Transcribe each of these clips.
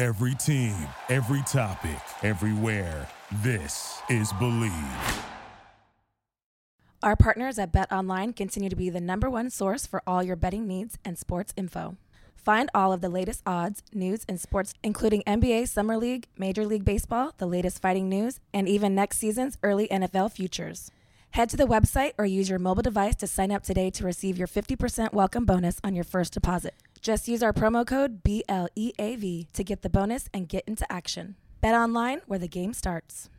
Every team, every topic, everywhere. This is Believe. Our partners at Bet Online continue to be the number one source for all your betting needs and sports info. Find all of the latest odds, news, and sports, including NBA Summer League, Major League Baseball, the latest fighting news, and even next season's early NFL futures. Head to the website or use your mobile device to sign up today to receive your 50% welcome bonus on your first deposit. Just use our promo code BLEAV to get the bonus and get into action. Bet online where the game starts.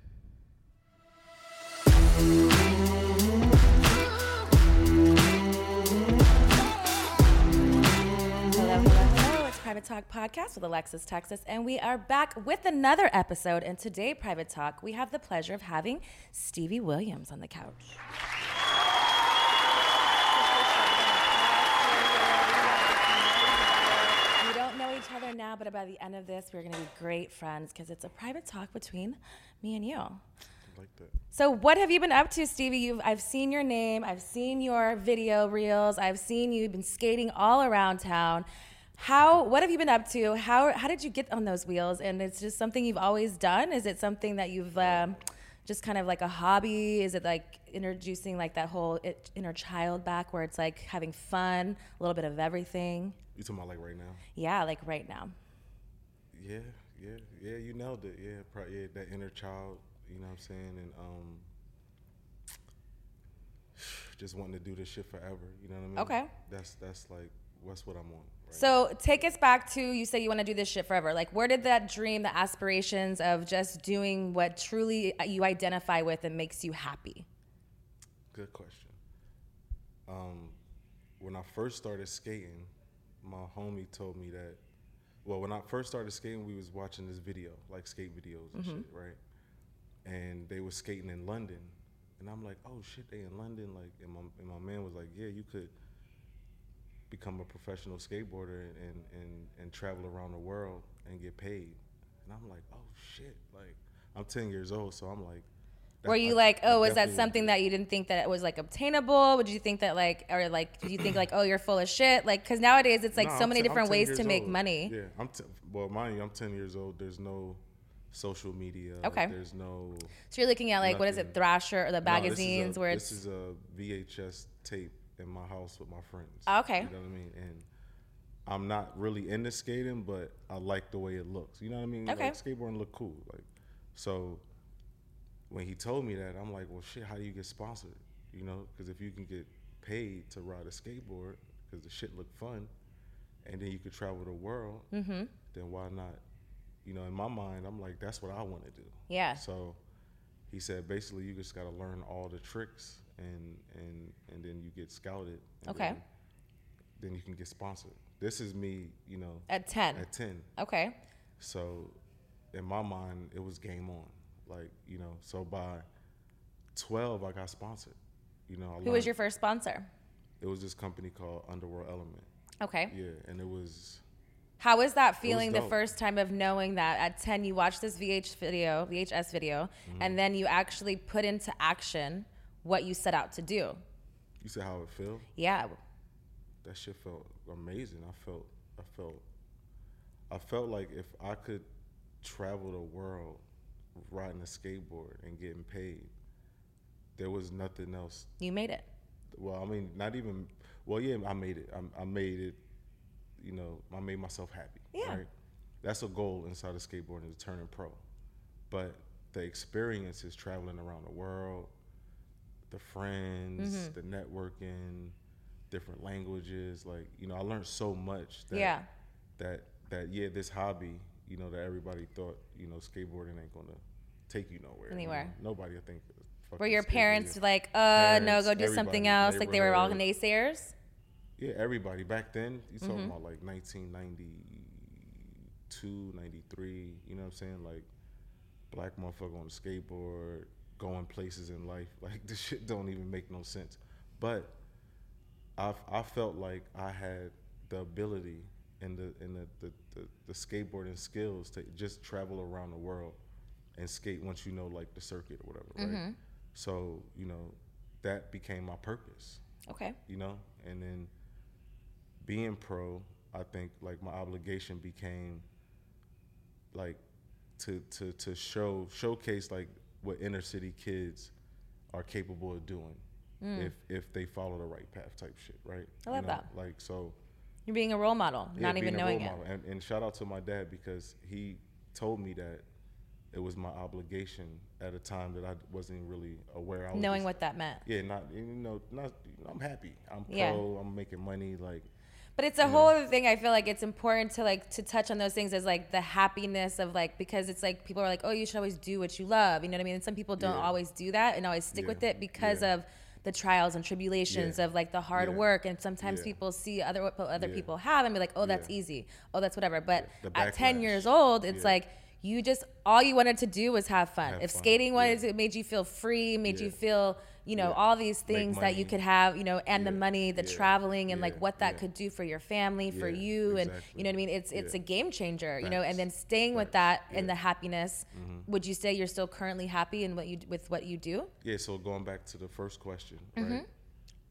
Private Talk Podcast with Alexis Texas, and we are back with another episode. And today, Private Talk, we have the pleasure of having Stevie Williams on the couch. We don't now, but by the end of this, we're going to be great friends because it's a private talk between me and you. like that. So, what have you been up to, Stevie? You've I've seen your name, I've seen your video reels, I've seen you've been skating all around town. How? What have you been up to? How? How did you get on those wheels? And it's just something you've always done. Is it something that you've um, just kind of like a hobby? Is it like introducing like that whole it, inner child back, where it's like having fun, a little bit of everything? You talking about like right now? Yeah, like right now. Yeah, yeah, yeah. You nailed it. Yeah, yeah. That inner child. You know what I'm saying? And um, just wanting to do this shit forever. You know what I mean? Okay. That's that's like that's what I'm on. Right So take us back to you say you want to do this shit forever. Like where did that dream, the aspirations of just doing what truly you identify with and makes you happy? Good question. Um, when I first started skating, my homie told me that. Well, when I first started skating, we was watching this video, like skate videos and mm-hmm. shit, right? And they were skating in London, and I'm like, oh shit, they in London, like, and my and my man was like, yeah, you could become a professional skateboarder and and and travel around the world and get paid. And I'm like, oh shit, like I'm 10 years old, so I'm like. Were you I- like, oh, is that something that you didn't think that it was like obtainable? Would you think that like, or like, did you think like, oh, you're full of shit? Like, because nowadays it's like No, so I'm many 10 I'm different ways to make money. Yeah, I'm t- well, mind you, I'm 10 years old. There's no social media. Okay. There's no So you're looking at like, what is it, Thrasher or the No, magazines a- where this is a VHS tape in my house with my friends. Oh, okay. You know what I mean? And I'm not really into skating, but I like the way it looks. You know what I mean? Okay. Like skateboarding look cool. Like so. When he told me that, I'm like, well, shit. How do you get sponsored? You know, because if you can get paid to ride a skateboard, because the shit look fun, and then you could travel the world, Mm-hmm. then why not? You know, in my mind, I'm like, that's what I want to do. Yeah. So he said basically you just got to learn all the tricks and and and then you get scouted. Okay. Then, then you can get sponsored. This is me, you know, at 10. at ten. Okay. So in my mind, it was game on. Like you know, so by twelve, I got sponsored. You know, I Who was your first sponsor? It was this company called Underworld Element. Okay. Yeah, and it was How was that feeling the first time of knowing that at 10 you watched this VH video, VHS video, Mm-hmm. and then you actually put into action what you set out to do? you said how it felt. Yeah. that shit felt amazing. I felt, I felt, I felt like if I could travel the world riding a skateboard and getting paid, there was nothing else. You made it. Well, I mean, not even. Well, yeah, I made it. I, I made it. you know, I made myself happy. Yeah. Right. That's a goal inside of skateboarding is turning pro, but the experience is traveling around the world, the friends, Mm-hmm. the networking, different languages. Like you know, I learned so much. That, Yeah. That that yeah, this hobby, you know, that everybody thought you know skateboarding ain't gonna take you nowhere. you know. Anywhere. Nobody will think. Were your parents like, uh, no, go do something else? Like they were all naysayers? Yeah, everybody back then. You talking Mm-hmm. about like 1992, 93. You know what I'm saying? Like black motherfucker on a skateboard, going places in life. Like this shit don't even make no sense. But I I felt like I had the ability and the and the, the, the, the skateboarding skills to just travel around the world and skate once you know like the circuit or whatever, right? Mm-hmm. So, you know, that became my purpose Okay. you know and then being pro i think like my obligation became like to to to show showcase like what inner city kids are capable of doing if if they follow the right path type shit right Mm. I love that. like so You're being a role model, yeah, not even knowing it. And, and shout out to my dad because he told me that it was my obligation at a time that I wasn't really aware. I was Knowing just- what that meant. yeah, not you know, not. I'm happy. I'm pro. Yeah. I'm making money. Like, But it's a whole other thing. I feel like it's important to like to touch on those things as like the happiness of like because it's like people are like, oh, you should always do what you love. You know what I mean? And some people don't Yeah. always do that and always stick Yeah. with it because of the trials and tribulations Yeah. of like the hard Yeah. work. And sometimes Yeah. people see other what other people have and be like, oh, that's easy. Oh, that's whatever. But at ten years old, it's like. You just all you wanted to do was have fun. Have if fun, skating was it made you feel free, made you feel, you know, Yeah. all these things that you could have, you know, and the money, the Yeah. traveling and like what that Yeah. could do for your family, for Yeah, you, and you know what I mean. It's it's Yeah. a game changer, you know. And then staying with Facts. that and Yeah. Mm-hmm. the happiness. Would you say you're still currently happy in what you with what you do? yeah. So going back to the first question, Mm-hmm. right?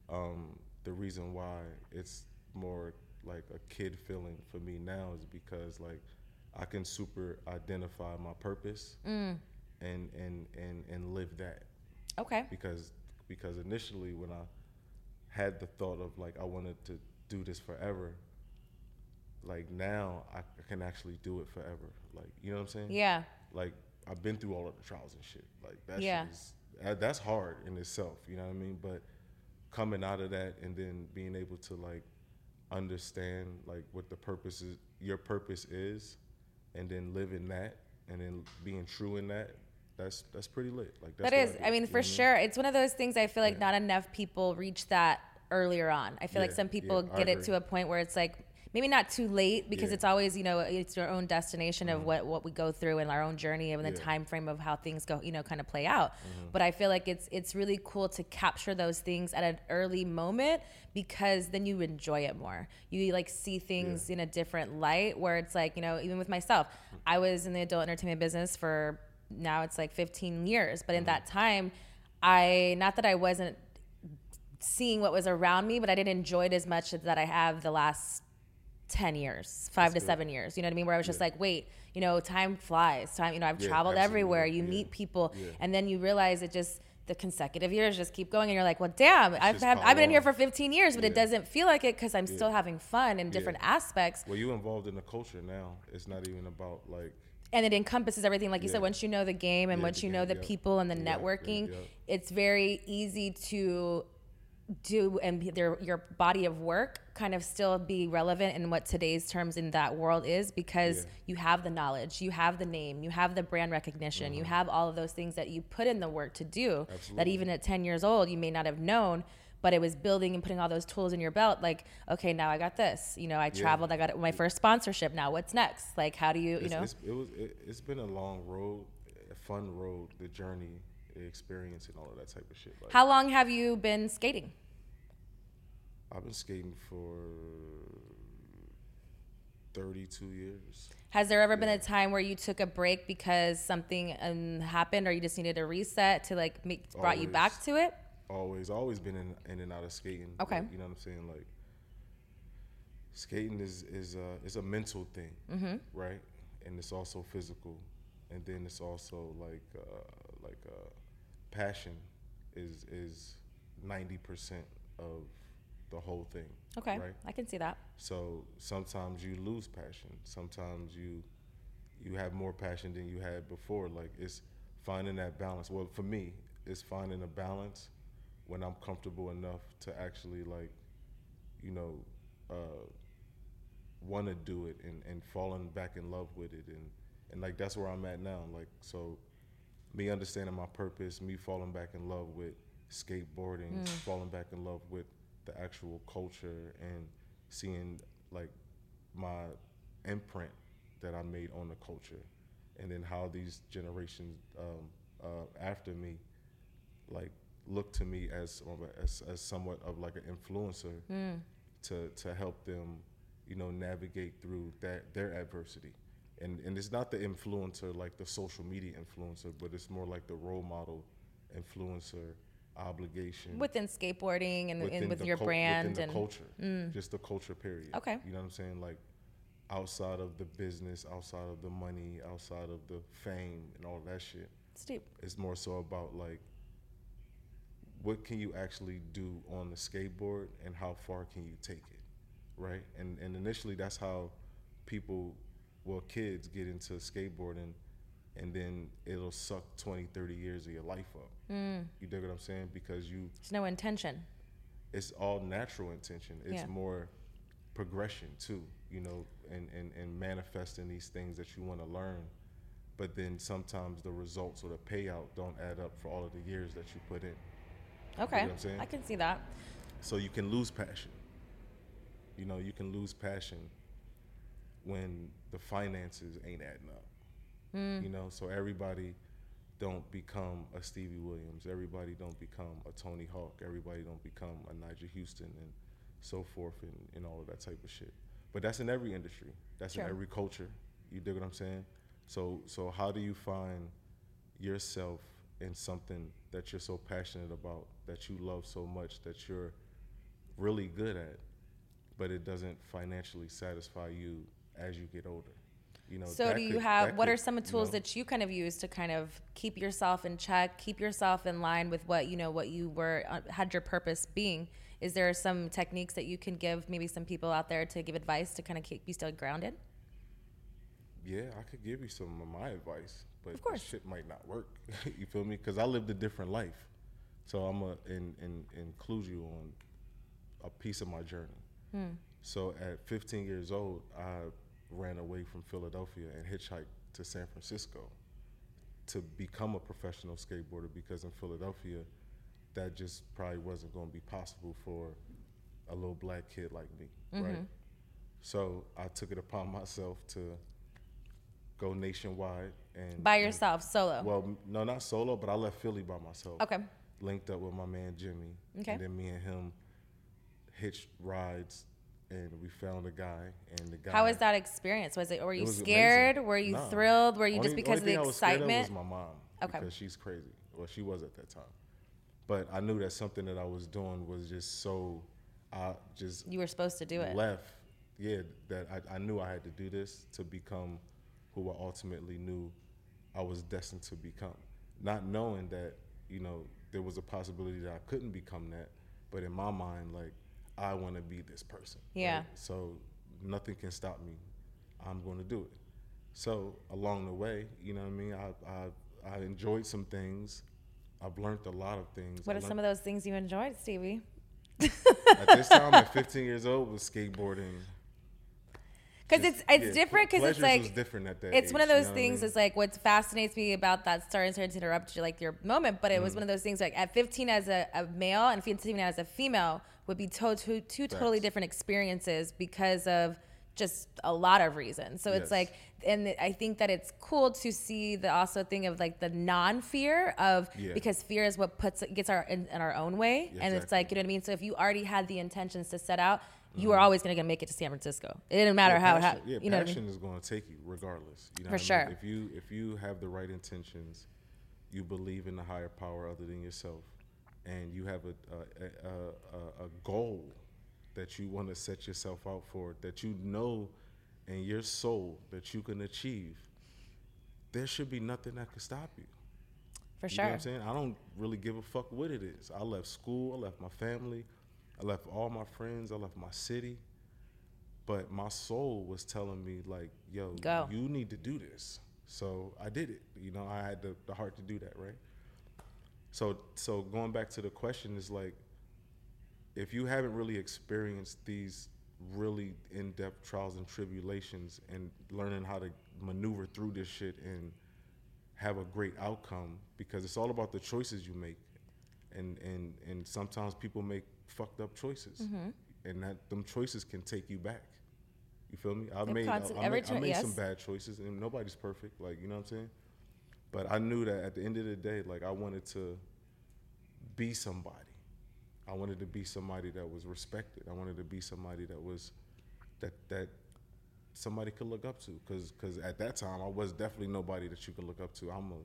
Um, the reason why it's more like a kid feeling for me now is because like I can super identify my purpose Mm. and and and and live that. Okay. because because initially when I had the thought of like I wanted to do this forever, like now I can actually do it forever. Like you know what I'm saying? Yeah. Like I've been through all of the trials and shit. Like that Yeah. is that's hard in itself. You know what I mean? But coming out of that and then being able to like understand like what the purpose is, your purpose is, and then living that, and then being true in that. That's that's pretty lit. Like that's That is, do, I mean, you for know what sure. It's one of those things I feel like Yeah. not enough people reach that earlier on. I feel like some people yeah, get it to a point where it's like maybe not too late because Yeah. Mm-hmm. it's always, you know, it's your own destination of what, what we go through and our own journey and the Yeah. Mm-hmm. time frame of how things go, you know, kind of play out. But I feel like it's it's really cool to capture those things at an early moment because then you enjoy it more. You like see things in a different light where it's like, you know, even with myself, I was in the adult entertainment business for now it's like 15 years, but in mm-hmm. that time, I not that I wasn't seeing what was around me, but I didn't enjoy it as much as that I have the last 10 years, five to seven years. You know what I mean? Where I was just like, wait, you know, time flies. Time, you know, I've Yeah, traveled absolutely. everywhere. You Yeah. meet people, Yeah. and then you realize it just, the consecutive years just keep going, and you're like, well, damn, I've, I've been in here for 15 years, but it doesn't feel like it because I'm still having fun in different aspects. Well, you involved in the culture now. It's not even about like and it encompasses everything like you said once you know the game and Yeah, once you know the yep. people and the networking it's very easy to do and their your body of work kind of still be relevant in what today's terms in that world is because Yeah. you have the knowledge you have the name you have the brand recognition you have all of those things that you put in the work to do that Mm-hmm. Even at 10 years old you may not have known but it was building and putting all those tools in your belt like okay now i got this you know i traveled i got my first sponsorship now what's next like how do you you know it's, it was it, it's been a long road, a fun road, the journey, the experience, and all of that type of shit. Like How long have you been skating? I've been skating for thirty-two years. Has there ever been a time where you took a break because something um, happened, or you just needed a reset to like make brought you back to it? Always, always been in, in and out of skating. Okay. Like, you know what I'm saying? Like skating is is a is a mental thing, Mm-hmm. right? And it's also physical, and then it's also like uh, like uh, passion is is ninety percent of the whole thing. Okay, Right. I can see that. So sometimes you lose passion. Sometimes you you have more passion than you had before. Like it's finding that balance. Well, for me, it's finding a balance when I'm comfortable enough to actually like, you know, uh, want to do it and, and falling back in love with it and and like that's where I'm at now. Like so, me understanding my purpose, me falling back in love with skateboarding, falling back in love with the actual culture and seeing like my imprint that I made on the culture, and then how these generations um, uh, after me, like look to me as as, as somewhat of like an influencer mm. to to help them, you know, navigate through that their adversity. And and it's not the influencer like the social media influencer, but it's more like the role model influencer obligation Within skateboarding and, within and with the your cul- brand within and the culture, mm. just the culture period. Okay. you know what I'm saying? Like outside of the business, outside of the money, outside of the fame and all that shit. Steve. It's more so about like what can you actually do on the skateboard and how far can you take it, right? And and initially that's how people, well, kids get into skateboarding, and then it'll suck 20, 30 years of your life up. Mm. You dig what I'm saying? Because you There's no intention. it's all natural intention. It's Yeah. more progression too, you know, and, and, and manifesting these things that you want to learn. But then sometimes the results or the payout don't add up for all of the years that you put in. Okay, what I'm saying? I can see that. So you can lose passion. You know, you can lose passion when the finances ain't adding up. Mm. You know, so everybody don't become a Stevie Williams. Everybody don't become a Tony Hawk. Everybody don't become a Nyjah Huston and so forth and, and all of that type of shit. But that's in every industry. That's Sure. in every culture. You dig what I'm saying? So so how do you find yourself in something that you're so passionate about, that you love so much, that you're really good at, but it doesn't financially satisfy you as you get older? You know. So do you could- have what are could, some you tools know- that you kind of use to kind of keep yourself in check, keep yourself in line with what you know what you were uh, had your purpose being? Is there some techniques that you can give maybe some people out there to give advice to kind of keep you still grounded? Yeah, I could give you some of my advice, but Of course. shit might not work. you feel me? Because I lived a different life, so I'm gonna in, in, include you on a piece of my journey. Hmm. So at 15 years old, I ran away from Philadelphia and hitchhiked to San Francisco to become a professional skateboarder because in Philadelphia, that just probably wasn't going to be possible for a little black kid like me, Mm-hmm. right? So I took it upon myself to go nationwide and By and- yourself, solo. well, no, not solo, but I left Philly by myself. okay. Linked up with my man Jimmy, Okay. and then me and him hitched rides, and we found a guy, and the guy. How was that experience? Was it were you It scared? amazing. Were you Nah. thrilled? Were you Only- just because of thing the I was scared of excitement? was my mom. Okay. Because she's crazy. Well, she was at that time. But I knew that something that I was doing was just so, I just you were supposed to do it. left. Yeah, that I, I knew I had to do this to become who I ultimately knew I was destined to become. Not knowing that, you know, there was a possibility that I couldn't become that, but in my mind, like, I want to be this person. Yeah. So nothing can stop me. I'm going to do it. So along the way, you know what I mean? I, I, I enjoyed some things. I've learned a lot of things. What I are some of those things you enjoyed, Stevie? At this time, at 15 years old, was skateboarding. Because it's it's yeah, different. Because it's like was different at that it's one of age, you those know what I things. mean? It's like what fascinates me about that. Sorry, sorry to interrupt you, like your moment, but it Mm. was one of those things. Like at 15 as a, a male and 15 as a female would be to, two two totally different experiences because of just a lot of reasons. So it's like, and I think that it's cool to see the also thing of like the non-fear of Yeah. because fear is what puts gets our in, in our own way, Yeah, and it's like you know what I mean. So if you already had the intentions to set out. You are always going to make it to San Francisco. It didn't matter. Yeah, how, how passion, yeah, you know. What I mean? passion is going to take you regardless. You know For sure. mean? If you if you have the right intentions, you believe in the higher power other than yourself, and you have a a, a, a, a goal that you want to set yourself out for, that you know in your soul that you can achieve, there should be nothing that can stop you. For You know sure. what I'm saying? I don't really give a fuck what it is. I left school, I left my family, I left all my friends. I left my city. But my soul was telling me like, "Yo, Go. you need to do this." So I did it. You know, I had the, the heart to do that, right? So so going back to the question is like, if you haven't really experienced these really in-depth trials and tribulations and learning how to maneuver through this shit and have a great outcome because it's all about the choices you make and and and sometimes people make fucked up choices. Mm-hmm. And that them choices can take you back. You feel me? I made, I, constant- I every made, I cho- made some bad choices and nobody's perfect like you know what i'm saying? But i knew that at the end of the day like i wanted to be somebody. I wanted to be somebody that was respected. I wanted to be somebody that was that that somebody could look up to. Cause cause at that time I was definitely nobody that you could look up to. I'm a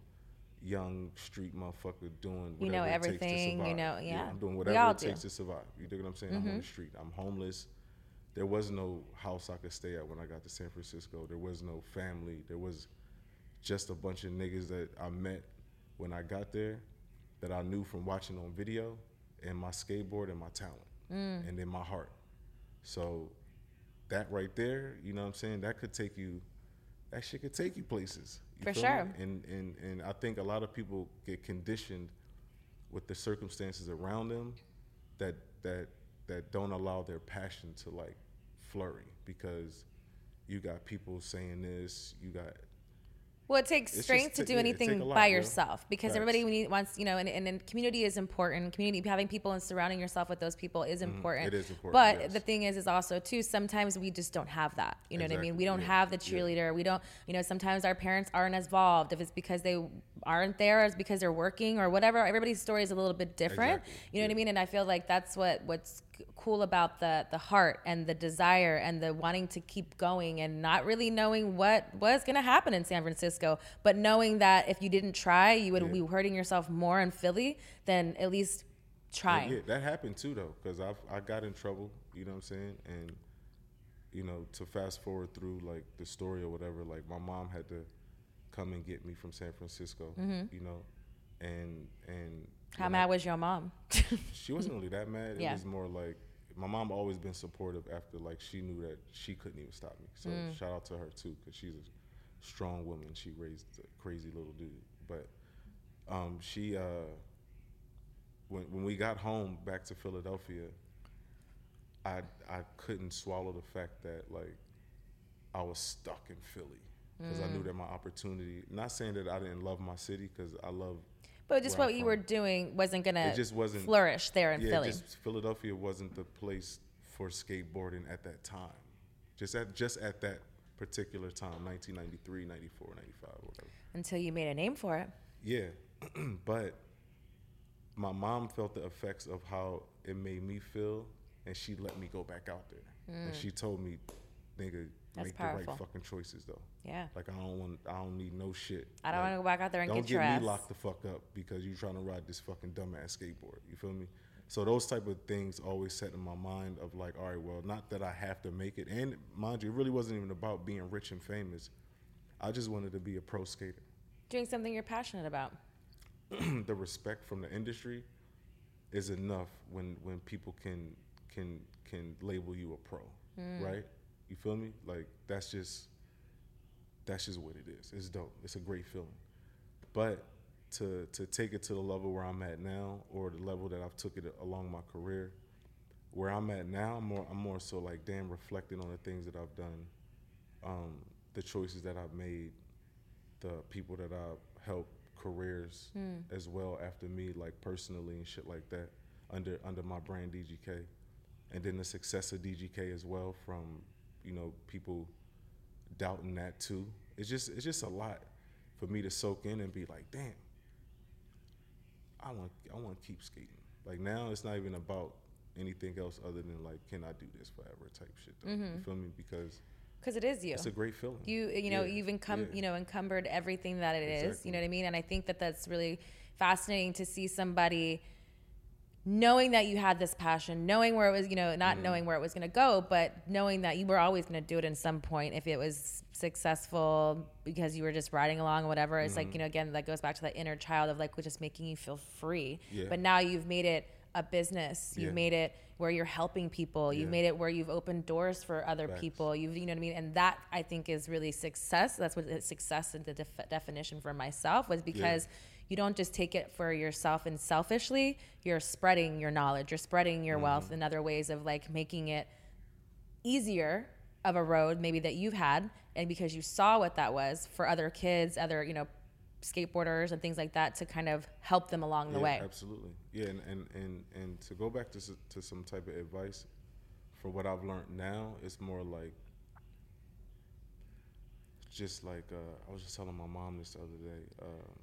young street motherfucker doing You whatever know it takes to everything, you survive. know- yeah. I'm doing whatever it do. Mm-hmm. takes to survive. You dig what I'm saying? I'm on the street. I'm homeless. There was no house I could stay at when I got to San Francisco. There was no family. There was just a bunch of niggas that I met when I got there that I knew from watching on video and my skateboard and my talent Mm. and then my heart. So that right there, you know what I'm saying? That could take you that shit could take you places. You For me? sure. And and and I think a lot of people get conditioned with the circumstances around them that that that don't allow their passion to like flurry because you got people saying this, you got Well, it takes It's strength just to do anything lot, by yo. yourself because Facts. everybody need, wants, you know, and, and, and community is important. Community, having people and surrounding yourself with those people is important. Mm-hmm. It is important, But yes. the thing is, is also too, sometimes we just don't have that. You know what I mean? We don't yeah, have the yeah. cheerleader. We don't, you know, sometimes our parents aren't as involved. If it's because they aren't there, or it's because they're working or whatever. Everybody's story is a little bit different. Exactly, You know what I mean? And I feel like that's what, what's cool about the the heart and the desire and the wanting to keep going and not really knowing what was going to happen in San Francisco, but knowing that if you didn't try, you would Yeah. be hurting yourself more in Philly than at least trying. Yeah, that happened too though, because I I got in trouble. You know what I'm saying? And you know, to fast forward through like the story or whatever, like my mom had to come and get me from San Francisco. Mm-hmm. You know, and and How when I- mad was your mom? she wasn't really that mad. Yeah. It was more like my mom always been supportive after like she knew that she couldn't even stop me. So Mm. shout out to her too because she's a strong woman. She raised a crazy little dude. But um, she uh, when when we got home back to Philadelphia, I I couldn't swallow the fact that like I was stuck in Philly because I knew Mm. that my opportunity. Not saying that I didn't love my city because I love but just what I'm you were doing wasn't gonna It to just wasn't flourish there in yeah, Philly. Just Philadelphia wasn't the place for skateboarding at that time. Just at just at that particular time, 1993, 94, 95, whatever. until you made a name for it. Yeah, but my mom felt the effects of how it made me feel, and she let me go back out there. And she told me, "Nigga, Mm. That's make the right fucking choices, though. Yeah. Like I don't want, I don't need no shit. I don't Like, want to go back out there and don't get your get ass. me locked the fuck up because you trying to ride this fucking dumbass skateboard. You feel me? So those type of things always set in my mind of like, all right, well, not that I have to make it, and mind you, it really wasn't even about being rich and famous. I just wanted to be a pro skater. Doing something you're passionate about. the respect from the industry is enough when when people can can can label you a pro, mm. right? You feel me? Like that's just that's just what it is. It's dope. It's a great feeling. But to to take it to the level where I'm at now, or the level that I've took it along my career, where I'm at now, I'm more I'm more so like damn reflecting on the things that I've done, um, the choices that I've made, the people that I've helped careers as well after me, like personally and shit like that, under under my brand DGK, and then the success of DGK as well from you know people doubting that too. It's just it's just a lot for me to soak in and be like, damn, I want I want to keep skating. Like now, it's not even about anything else other than like, can I do this forever type shit. Though. You mm-hmm. feel me? Because Because it is you. it's a great feeling. you you know Yeah, you've encum- yeah. you know encumbered everything that it is Exactly. you know what i mean and i think that that's really fascinating to see somebody knowing that you had this passion knowing where it was you know not knowing where it was going to go but knowing that you were always going to do it in some point if it was successful because you were just riding along or whatever it's Mm-hmm. like you know again that goes back to that inner child of like just making you feel free Yeah. but now you've made it a business. You've Yeah. made it where you're helping people. You've Yeah. made it where you've opened doors for other people. You've, you know what I mean? And that I think is really success. That's what success in the def- definition for myself was because you don't just take it for yourself and selfishly. You're spreading your knowledge. You're spreading your wealth in other ways of like making it easier of a road maybe that you've had and because you saw what that was for other kids other you know skateboarders and things like that to kind of help them along the yeah, way Absolutely. Yeah, and, and, and, and to go back to, to some type of advice, for what I've learned now, it's more like, just like, uh, I was just telling my mom this the other day, um,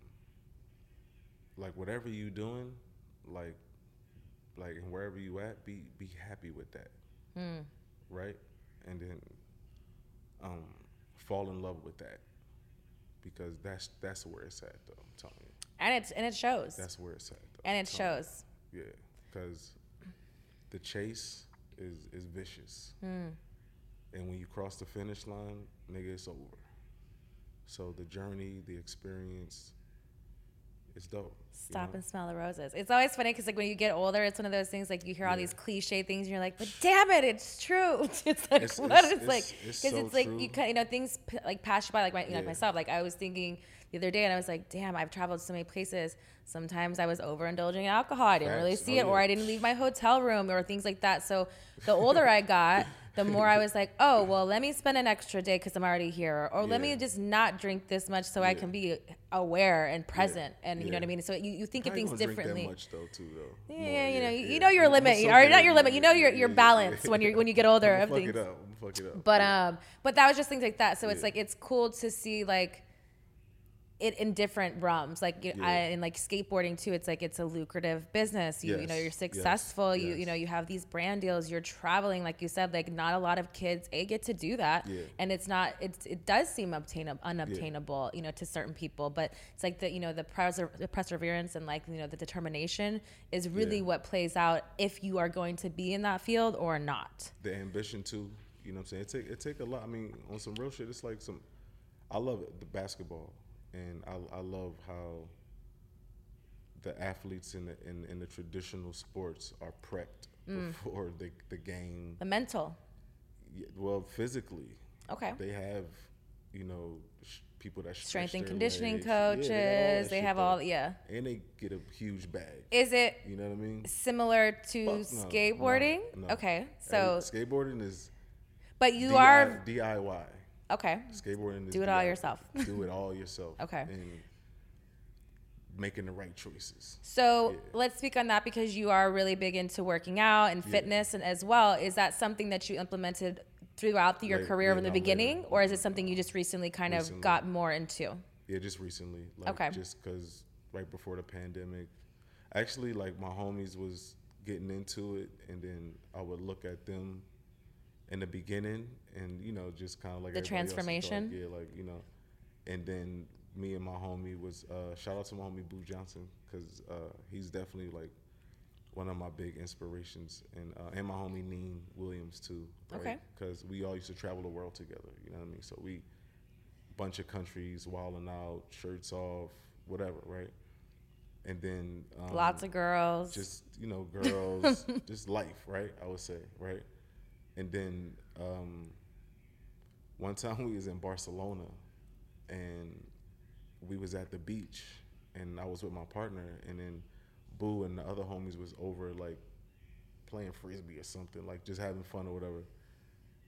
like whatever you doing, like, like and wherever you at, be be happy with that, right? And then, um, fall in love with that, because that's that's where it's at, though. I'm telling you. and it's and it shows That's where it's at. Though. and it shows Yeah, because the chase is is vicious, Hmm. and when you cross the finish line, nigga, it's over. So the journey, the experience, it's dope. you stop know? and smell the roses it's always funny because like when you get older it's one of those things like you hear all Yeah. these cliche things and you're like but damn it it's true it's like It's- what it's- it's like because it's it's, so like true. you kind you know things p- like pass you by like my, you know, like myself like I was thinking the other day and I was like damn I've traveled so many places sometimes I was overindulging in alcohol I didn't really see Oh, it or. I didn't leave my hotel room or things like that so the older I got the more I was like oh well let me spend an extra day because I'm already here or let me just not drink this much so I can be aware and present and you know what I mean so you, you think of things differently that much though, too, though. yeah, More, you know, you, yeah. you know your I'm- I'm limit, so or not your it, limit. You know your your yeah, balance yeah. when you're when you get older I'ma fuck it up. I'ma fuck it up. But yeah. um, but that was just things like that. So it's like it's cool to see like it in different realms, like you Yeah. I, in like skateboarding too. It's like it's a lucrative business. You you know you're yes, successful. You you know you have these brand deals. You're traveling, like you said. Like not a lot of kids a get to do that, Yeah. and it's not. It's it does seem obtainable, unobtainable, you know, to certain people. But it's like the you know the, perser- the perseverance and like you know the determination is really Yeah. what plays out if you are going to be in that field or not. the ambition too. You know what I'm saying? It take it take a lot. I mean, on some real shit, it's like some. I love it, the basketball, and I I love how the athletes in the in, in the traditional sports are prepped Mm. before the the game. The mental. Yeah, Well, physically, Okay. they have you know sh- people that Strength and conditioning legs. Yeah, coaches. they, got all they have all yeah. and they get a huge bag. Is it You know what I mean? similar to Fuck skateboarding? no, no. Okay. So skateboarding is but you are DIY. Okay. Skateboarding Do it all yourself. Do it all yourself. Okay. And making the right choices. So Yeah. let's speak on that because you are really big into working out and fitness and as well. Is that something that you implemented throughout the, your career yeah, from the beginning, later. or is it something you just recently kind of got more into? Yeah, just recently. Like, Okay. Just because right before the pandemic, actually, like my homies was getting into it, and then I would look at them in the beginning, and you know, just kind of like The was like, transformation? yeah, like you know, and then me and my homie was uh, shout out to my homie Boo Johnson because uh, he's definitely like one of my big inspirations, and uh, and my homie Neen Williams too. Okay. Because we all used to travel the world together. You know what I mean? So we bunch of countries, wilding out, shirts off, whatever, right? And then um, Lots of girls. just you know, girls, just life, right? I would say, right? And then um, one time we was in Barcelona, and we was at the beach, and I was with my partner, and then Boo and the other homies was over like playing frisbee or something, like just having fun or whatever.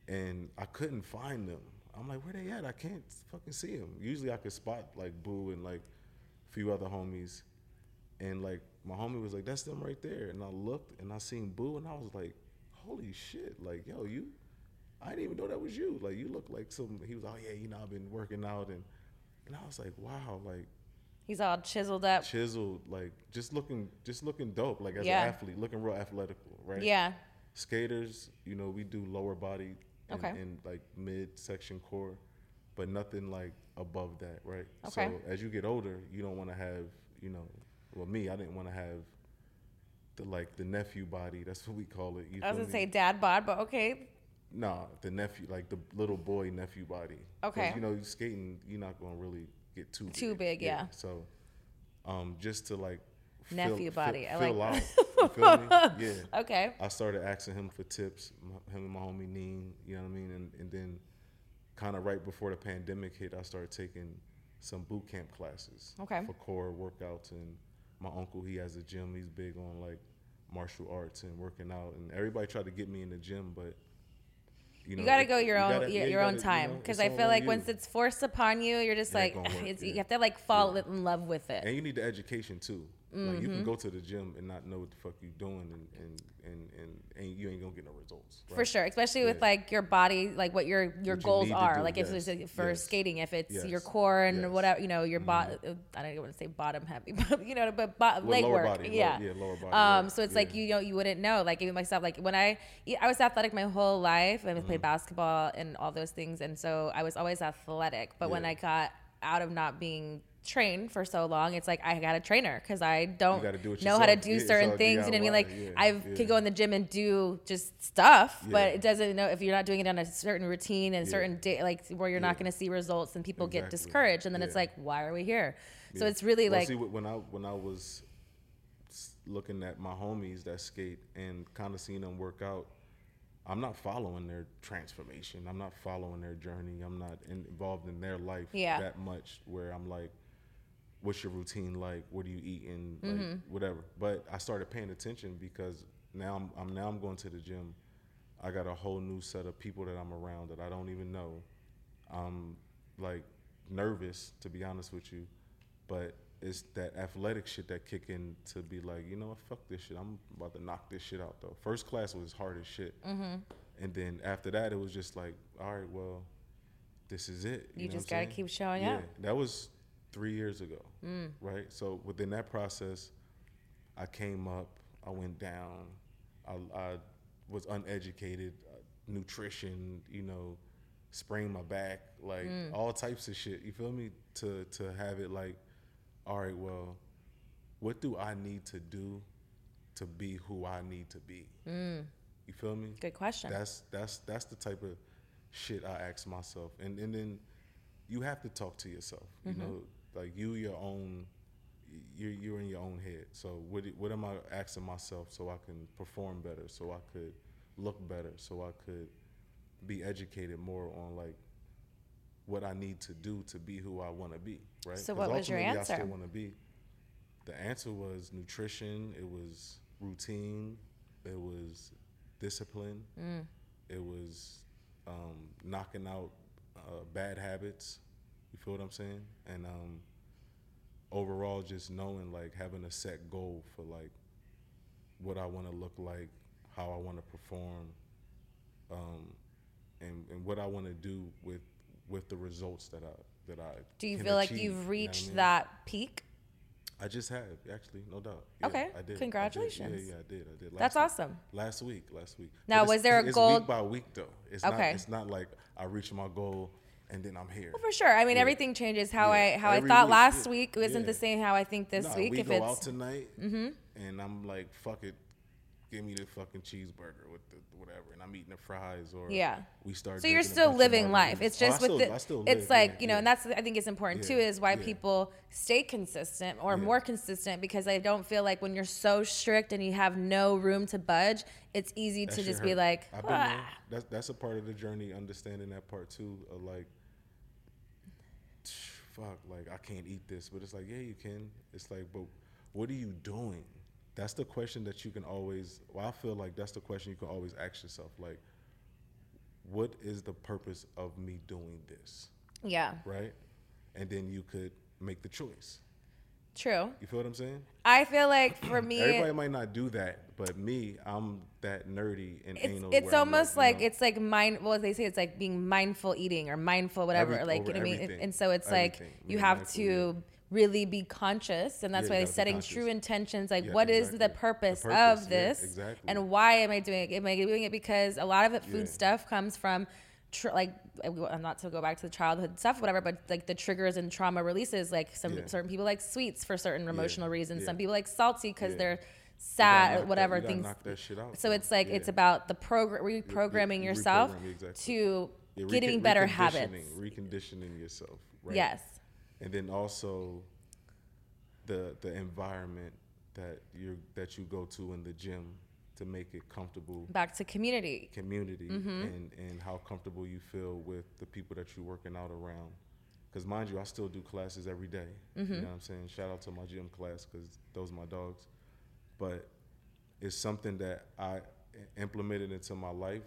And I couldn't find them. I'm like, where they at? I can't fucking see them. Usually I could spot like Boo and like a few other homies. And like my homie was like, that's them right there. And I looked and I seen Boo and I was like, holy shit. Like, yo, you, I didn't even know that was you. Like, you look like some, he was, oh yeah, you know, I've been working out. And, and I was like, wow, like He's all chiseled up. chiseled, like just looking, just looking dope. Like as Yeah. an athlete, looking real athletical, right? Yeah. skaters, you know, we do lower body and, Okay. and like mid section core, but nothing like above that, right? Okay. So as you get older, you don't want to have, you know, well, me, I didn't want to have the like the nephew body. That's what we call it. You I was gonna say dad bod, but okay. no, the nephew, like the little boy nephew body. Okay. You know, you skating, you're not gonna really get too Too big, yeah. So, um, just to like Nephew fill, body, I Fill, like out, You feel me? Yeah. Okay. I started asking him for tips, him and my homie Neen, you know what I mean? And, and then kind of right before the pandemic hit, I started taking some boot camp classes Okay. for core workouts. And my uncle, he has a gym. He's big on like martial arts and working out. And everybody tried to get me in the gym, but you know, You gotta go your you own gotta- your, yeah, your own gotta, you time know, because it's I feel like you. once it's forced upon you, you're just It like work, it's, yeah. you have to like fall in love with it. and you need the education too. Like you Mm-hmm. can go to the gym and not know what the fuck you're doing, and and and and, and you ain't gonna get no results. For sure, especially with like your body, like what your your What goals to are. do, Like if yes, it's for yes, skating, if it's your core and yes. Mm-hmm. whatever, you know, your bot. I don't even want to say bottom heavy, but you know, but bo- Well, leg lower work. body, yeah, yeah, lower body Um, work, so it's like you know you wouldn't know. Like even myself, like when I I was athletic my whole life. I Mm-hmm. played basketball and all those things, and so I was always athletic. But when I got out of not being trained for so long, it's like I got a trainer because I don't do know how to do Yeah, certain things. You know what I mean? Like yeah, I yeah. could go in the gym and do just stuff, but it doesn't know if you're not doing it on a certain routine and certain day, like where you're not going to see results, and people get discouraged, and then it's like, why are we here? So it's really Well, like, see, when I when I was looking at my homies that skate and kind of seeing them work out, I'm not following their transformation. I'm not following their journey. I'm not in, involved in their life that much. Where I'm like, what's your routine like? What are you eating? Like Mm-hmm. whatever. But I started paying attention because now I'm, I'm now I'm going to the gym. I got a whole new set of people that I'm around that I don't even know. I'm like nervous to be honest with you, but it's that athletic shit that kick in to be like, you know what, fuck this shit. I'm about to knock this shit out though. First class was hard as shit, Mm-hmm. and then after that it was just like, all right, well, this is it. You know just gotta saying? keep showing yeah, up. That was three years ago, Mm. right? So within that process, I came up, I went down, I, I was uneducated, uh, nutrition, you know, sprained my back, like Mm. all types of shit. You feel me? To to have it like, all right, well, what do I need to do to be who I need to be? You feel me? Mm. good question. That's that's that's the type of shit I ask myself, and and then you have to talk to yourself. You Mm-hmm. know, like you your own. You're you're in your own head. So what what am I asking myself so I can perform better, so I could look better, so I could be educated more on like what I need to do to be who I want to be. Right. So what was your ultimately I answer? still want to be. The answer was nutrition. It was routine. It was discipline. Mm. It was um, knocking out uh, bad habits. Feel what I'm saying? And um, overall, just knowing like having a set goal for like what I want to look like, how I want to perform, um, and and what I want to do with with the results that I that I. Do you feel like achieve, you know you've I reached mean? that peak? I just have actually, no doubt. Yeah, Okay, I did. I did. congratulations. Yeah, yeah, I did. I did. Last That's week. awesome. Last week, last week. Now, was there a it's goal- Week by week though. It's not. Okay. It's not like I reached my goal and then I'm here. Well, for sure. I mean, Yeah. everything changes. How Yeah. I how Every I thought week, last yeah. week isn't the same how I think this Nah, week. we if go it's out tonight, and I'm like, fuck it, give me the fucking cheeseburger with the whatever, and I'm eating the fries, or Yeah. we start. So you're still living life. It's Oh, just with still- the, I still it's live, like you know, and that's I think it's important too is why people stay consistent or more consistent because I don't feel like when you're so strict and you have no room to budge, it's easy That to just be like, I've been there. "Ah." That's that's a part of the journey, understanding that part too. Of like, fuck, like I can't eat this, but it's like, yeah, you can. It's like, but what are you doing? That's the question that you can always. Well, I feel like that's the question you can always ask yourself. Like, what is the purpose of me doing this? yeah, Right, and then you could make the choice. True. You feel what I'm saying? I feel like for me, Everybody might not do that, but me, I'm that nerdy and it's anal. it's almost you like know? it's like mind. Well, they say it's like being mindful eating or mindful whatever. Every- like you know what I mean. And, so it's like Everything. you have to really be conscious, and that's Yeah, why you they're gotta be setting true intentions. Like, Yeah, what is exactly. the The purpose, purpose, of yeah, this, exactly. and why am I doing it? Am I doing it because a lot of it food Yeah. stuff comes from. Tr- like I'm not to go back to the childhood stuff, whatever, but like the triggers and trauma releases. Like some Yeah. certain people like sweets for certain emotional reasons. Some people like salty because they're sad, that- whatever you gotta things. knock that shit out, so it's like it's about the program reprogramming you yourself reprogram, exactly. to Yeah, getting recon- better reconditioning- habits. Reconditioning yourself, right? Yes. And then also the the environment that you that you go to in the gym to make it comfortable Back to community. community Mm-hmm. and and how comfortable you feel with the people that you're working out around. Because mind you, I still do classes every day. Mm-hmm. You know what I'm saying? Shout out to my gym class because those are my dogs. But it's something that I implemented into my life,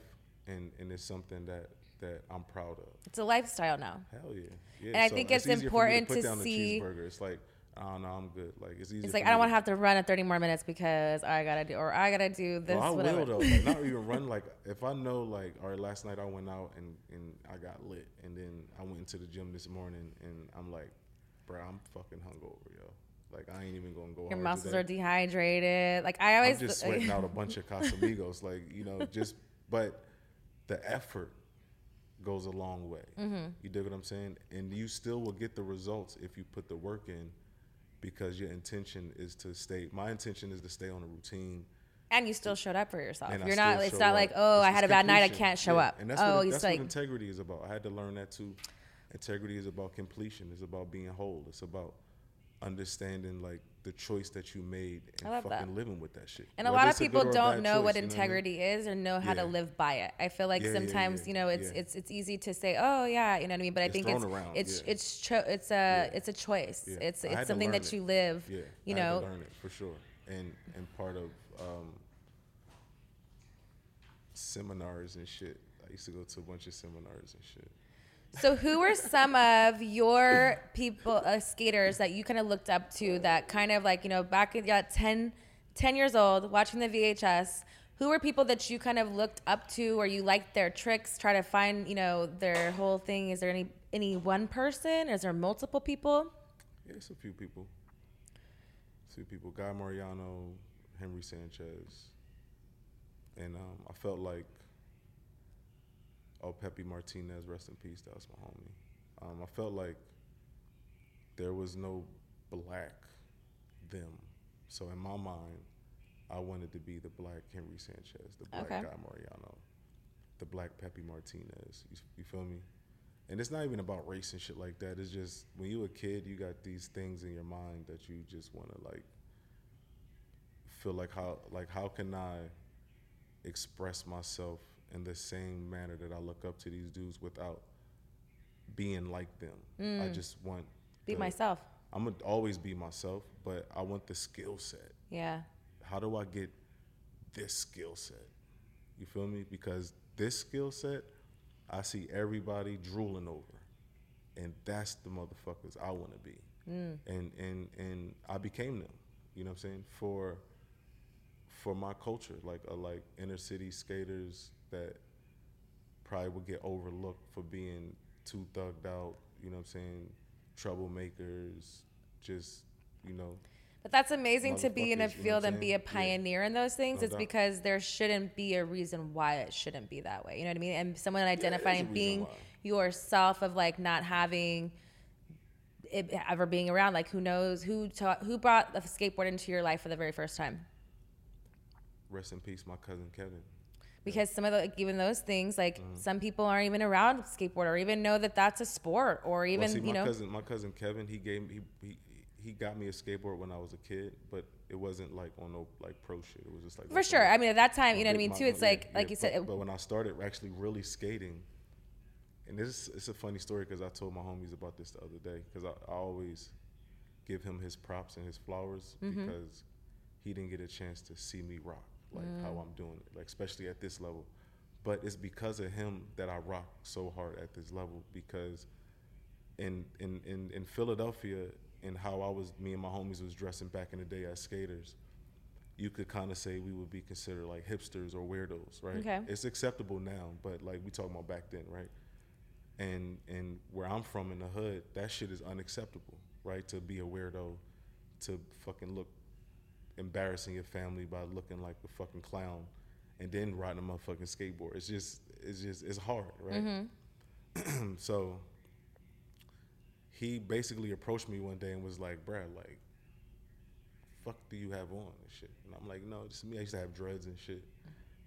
and and it's something that that I'm proud of. It's a lifestyle now. Hell yeah, yeah. And I think it's me important put to down a see- cheeseburger. It's like, oh no, I'm good. Like it's easy. It's like I don't want to have to run at 30 more minutes because I gotta do or I gotta do this. Well, I whatever. will though. Like, not even run. Like if I know, like, all right, last night I went out and and I got lit, and then I went into the gym this morning, and I'm like, bro, I'm fucking hungover, yo. Like I ain't even gonna go. Your muscles today. are dehydrated. Like I always. I'm just sweating out a bunch of Casamigos, like you know, just but the effort goes a long way. Mm-hmm. You dig what I'm saying? And you still will get the results if you put the work in, because your intention is to stay. My intention is to stay on a routine. and you still showed up for yourself. And You're not. It's not up. like oh, It's I had a bad night. I can't show Yeah. up. And that's oh, what that's like what integrity is about. I had to learn that too. Integrity is about completion. It's about being whole. It's about understanding like the choice that you made and love that. fucking living with that shit. And a lot of people good or a don't know what choice, you know I mean? integrity is or know how to live by it. I feel like Yeah, yeah, sometimes yeah, you know it's yeah. it's it's easy to say, oh yeah, you know what I mean. But I It's think it's around, it's yeah. it's cho- it's a it's a choice. Yeah. It's it's something that it. you live. Yeah, You know, to learn it for sure, and and part of um, seminars and shit. I used to go to a bunch of seminars and shit. So, who were some of your people, uh, skaters that you kind of looked up to that kind of like, you know, back at yeah, 10, 10 years old, watching the VHS? Who were people that you kind of looked up to or you liked their tricks, try to find, you know, their whole thing? Is there any any one person? Is there multiple people? Yeah, it's a few people. A few people. Guy Mariano, Henry Sanchez, and um, I felt like oh Pepe Martinez, rest in peace. That was my homie. Um, I felt like there was no black them. So in my mind, I wanted to be the black Henry Sanchez, the black Okay. Guy Mariano, the black Pepe Martinez. You, you feel me? And it's not even about race and shit like that. It's just when you a kid, you got these things in your mind that you just want to like feel like how like how can I express myself in the same manner that I look up to these dudes without being like them. I just want Be the- myself. I'm gonna always be myself, but I want the skill set. Yeah. How do I get this skill set? You feel me? Because this skill set, I see everybody drooling over, and that's the motherfuckers I want to be. And and and I became them. You know what I'm saying? For for my culture, like uh, like inner city skaters that probably would get overlooked for being too thugged out. You know what I'm saying? Troublemakers, just you know. But that's amazing to be in a Motherfuckers, you know field and be a saying? Yeah. pioneer in those things. No it's doubt. because there shouldn't be a reason why it shouldn't be that way. You know what I mean? And someone identifying reason being why. yourself of like not having it ever being around. Like who knows who taught who brought the skateboard into your life for the very first time? Rest in peace, my cousin Kevin. Because some of the like, even those things like Mm-hmm. some people aren't even around skateboard or even know that that's a sport or even well, see, my you know cousin, my cousin Kevin, he gave me he, he he got me a skateboard when I was a kid, but it wasn't like on no like pro shit. It was just like for sure. I mean at that time you know what I mean too. It's yeah, like like yeah, you said. It- but when I started actually really skating, and this it's a funny story because I told my homies about this the other day because I, I always give him his props and his flowers Mm-hmm. because he didn't get a chance to see me rock like how Mm. I'm doing it, like especially at this level. But it's because of him that I rock so hard at this level because in in in, in Philadelphia and how I was me and my homies was dressing back in the day as skaters, you could kind of say we would be considered like hipsters or weirdos, right? Okay. It's acceptable now, but like we talking about back then, right? And and where I'm from in the hood, that shit is unacceptable, right? To be a weirdo, to fucking look embarrassing your family by looking like a fucking clown, and then riding a motherfucking skateboard. It's just it's just it's hard, right? Mm-hmm. so he basically approached me one day and was like, "Bruh, like, fuck do you have on and shit?" And I'm like, "No, just me. I used to have dreads and shit."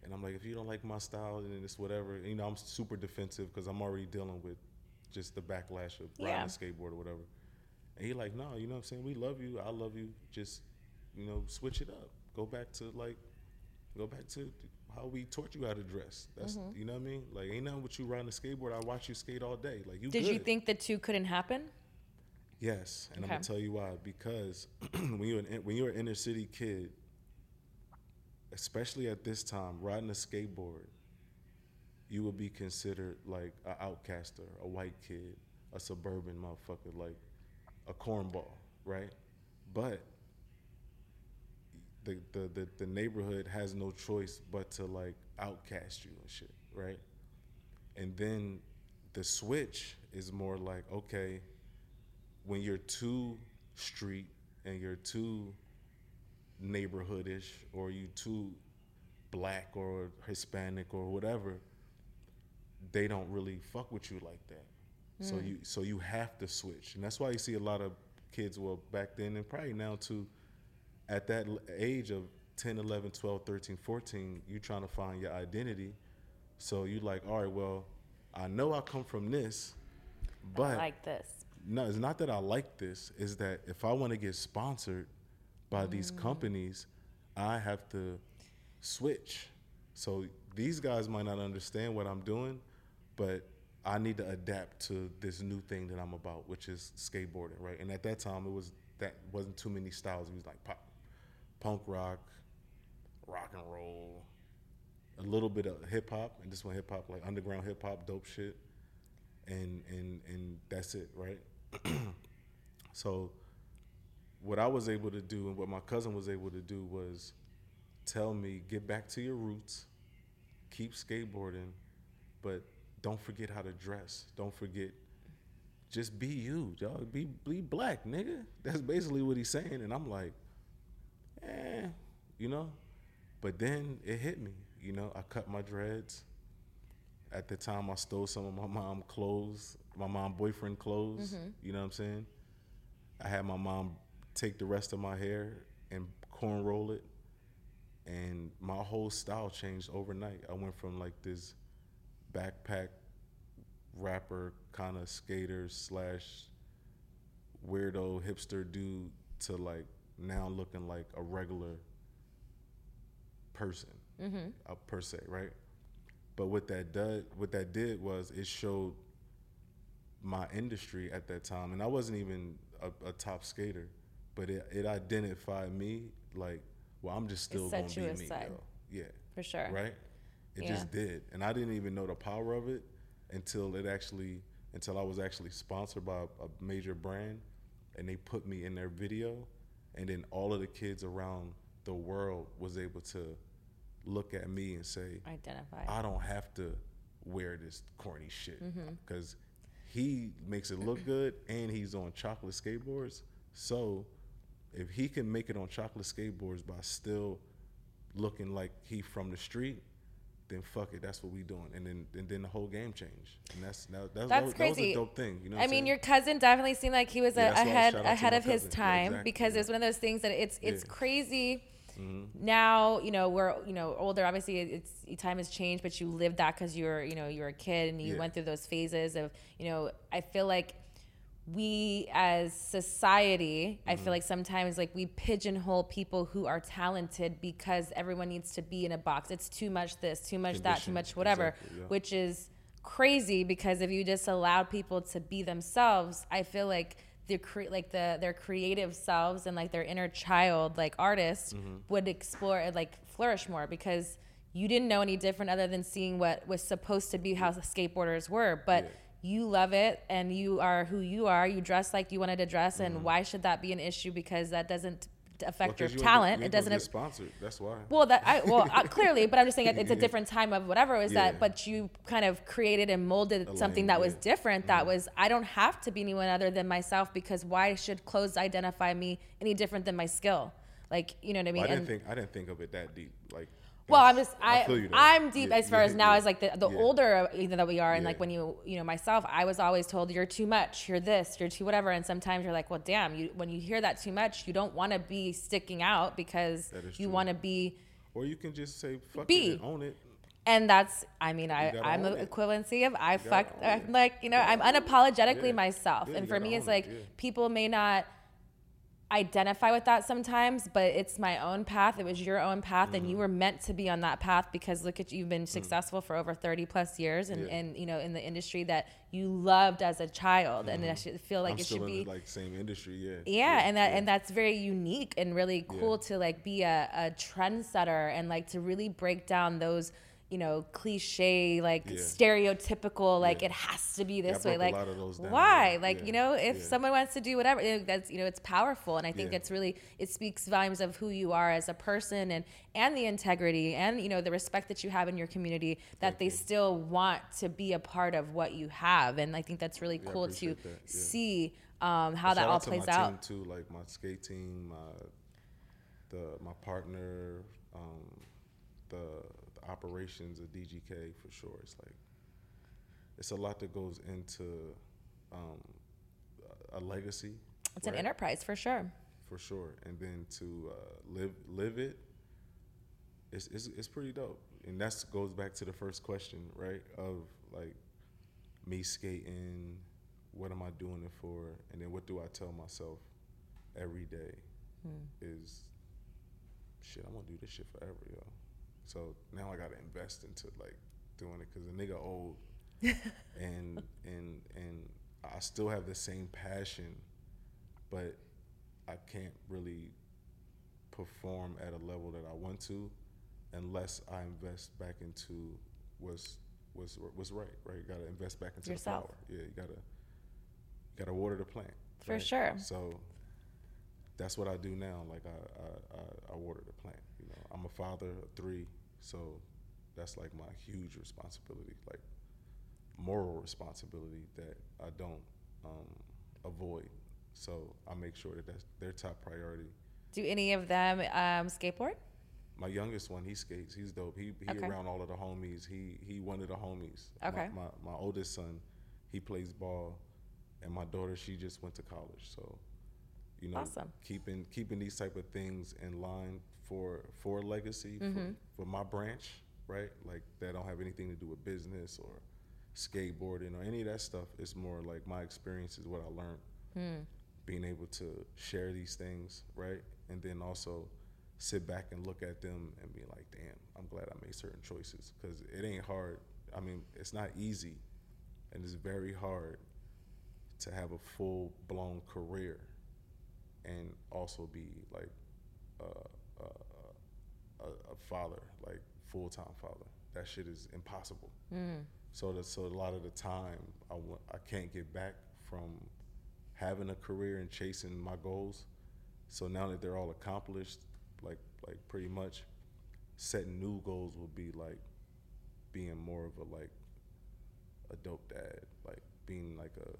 And I'm like, "If you don't like my style, then it's whatever." And, you know, I'm super defensive because I'm already dealing with just the backlash of riding Yeah. a skateboard or whatever. And he like, "No, you know what I'm saying? We love you. I love you. Just you know, switch it up. Go back to like, go back to how we taught you how to dress. That's Mm-hmm. you know what I mean. Like ain't nothing with you riding a skateboard. I watch you skate all day. Like you. Did you think the two couldn't happen? Yes, and I'm gonna tell you why. Because when you're an, when you're an inner city kid, especially at this time, riding a skateboard, you would be considered like an outcaster, a white kid, a suburban motherfucker, like a cornball, right? But the, the, the, the neighborhood has no choice but to like outcast you and shit, right? And then the switch is more like, okay, when you're too street and you're too neighborhoodish or you too black or Hispanic or whatever, they don't really fuck with you like that. So hmm. you so you have to switch. And that's why you see a lot of kids well back then and probably now too at that age of 10, 11, 12, 13, 14, you trying to find your identity. So you're like, all right, well, I know I come from this, but like this. no, it's not that I like this. Is that if I want to get sponsored by these mm. companies, I have to switch. So these guys might not understand what I'm doing, but I need to adapt to this new thing that I'm about, which is skateboarding, right? And at that time, it was that wasn't too many styles. It was like pop, punk rock, rock and roll, a little bit of hip hop, and this one hip hop, like underground hip hop, dope shit, and and and that's it, right? so what I was able to do and what my cousin was able to do was tell me get back to your roots, keep skateboarding, but don't forget how to dress. Don't forget just be you, dog. Be be black, nigga. That's basically what he's saying and I'm like eh, you know? But then it hit me, you know. I cut my dreads. At the time, I stole some of my mom clothes, my mom boyfriend clothes. You know what I'm saying? I had my mom take the rest of my hair and corn roll it, and my whole style changed overnight. I went from like this backpack rapper kind of skater slash weirdo hipster dude to like now looking like a regular person uh, per se, right? But what that did, what that did was it showed my industry at that time, and I wasn't even a, a top skater, but it, it identified me like, well, I'm just still gonna be me, yo. Yeah, For sure. right? It Yeah. just did, and I didn't even know the power of it until it actually, until I was actually sponsored by a major brand, and they put me in their video, and then all of the kids around the world was able to look at me and say, Identify. I don't have to wear this corny shit Mm-hmm. because he makes it look good and he's on chocolate skateboards. So if he can make it on chocolate skateboards by still looking like he from the street, then fuck it, that's what we doing. And then and then the whole game changed. And that's that, that, That's that, was- that was a dope thing. You know I mean, saying? your cousin definitely seemed like he was Yeah, a, that's ahead shout out to ahead of his cousin. Yeah, time exactly, because yeah. it's one of those things that it's it's Yeah. Mm-hmm. crazy. Now you know we're you know older. Obviously, it's time has changed, but you lived that because you were you know you were a kid and you Yeah. went through those phases of you know. I feel like we as society, I Mm-hmm. feel like sometimes like we pigeonhole people who are talented because everyone needs to be in a box. It's too much this, too much that, too much whatever, exactly, yeah. which is crazy because if you just allowed people to be themselves, I feel like the cre- like the their creative selves and like their inner child, like artists, Mm-hmm. would explore and like flourish more because you didn't know any different other than seeing what was supposed to be how skateboarders were, but. Yeah. You love it, and you are who you are. You dress like you wanted to dress, Mm-hmm. and why should that be an issue? Because that doesn't Well, your you talent. It doesn't. get sponsored. That's why. Well, that I well uh, clearly, but I'm just saying it, it's a different time of whatever it was Yeah. that. But you kind of created and molded A something lane, that was yeah. different. That was I don't have to be anyone other than myself because why should clothes identify me any different than my skill? Like you know what I mean? I didn't And- think I didn't think of it that deep. Like. Well, I'm just I, I am deep Yeah, as far yeah, as now as like the, the older either that we are, and like when you you know myself, I was always told you're too much, you're this, you're too whatever, and sometimes you're like, well, damn, you when you hear that too much, you don't want to be sticking out because you want to be Or you can just say fuck Be. it and own it. And that's, I mean, I, I'm the equivalency of I gotta fucked, own I'm it. like, you know, I'm unapologetically myself. And for me, it's like people may not identify with that sometimes, but it's my own path. It was your own path, and you Mm. were meant to be on that path because look at you, you've been successful for over thirty plus years, and, Yeah. and you know in the industry that you loved as a child, and I should feel like Mm-hmm. I'm it should be. the, like same industry, yeah. yeah, and that and that's very unique and really cool Yeah. to like be a, a trendsetter and like to really break down those you know cliche like Yeah. stereotypical like Yeah. it has to be this way like down, why? like yeah, you know if someone wants to do whatever you that's you know it's powerful and i think it's really it speaks volumes of who you are as a person and and the integrity and you know the respect that you have in your community that they still want to be a part of what you have and i think that's really cool to that, see um, how that all out to plays out. too, like my skate team, my the my partner, um, the, the operations of DGK for sure. It's like it's a lot that goes into um, a legacy. it's an enterprise for sure for sure. And then to uh, live live it, it's, it's it's pretty dope. And that goes back to the first question, right? Of like me skating, what am I doing it for, and then what do I tell myself every day is shit. I'm gonna do this shit forever, yo. So now I gotta invest into like doing it because the nigga old, and and and I still have the same passion, but I can't really perform at a level that I want to unless I invest back into what's what's what's right. Right, you gotta invest back into Yourself. the flower. Yeah, you gotta you gotta water the plant. For right? sure. So that's what I do now. Like I, I, I, I water the plant. You know, I'm a father of three, so that's like my huge responsibility, like moral responsibility that I don't um, avoid. So I make sure that that's their top priority. do any of them um, skateboard My youngest one, he skates. He's dope. He he Okay. around all of the homies. He he one of the homies. My- Okay. My, my oldest son, he plays ball, and my daughter, she just went to college. So, you know, Awesome. keeping keeping these type of things in line for for legacy Mm-hmm. for, for my branch, right? Like that don't have anything to do with business or skateboarding or any of that stuff. It's more like my experience is what I learned Hmm. being able to share these things, right? And then also sit back and look at them and be like, damn, I'm glad I made certain choices because it ain't hard. I mean, it's not easy and it's very hard to have a full blown career and also be like a, a, a, father, like full time father. That shit is impossible. Mm. So that so a lot of the time I I can't get back from having a career and chasing my goals. So now that they're all accomplished, like like pretty much, setting new goals will be like being more of a like a dope dad, like being like a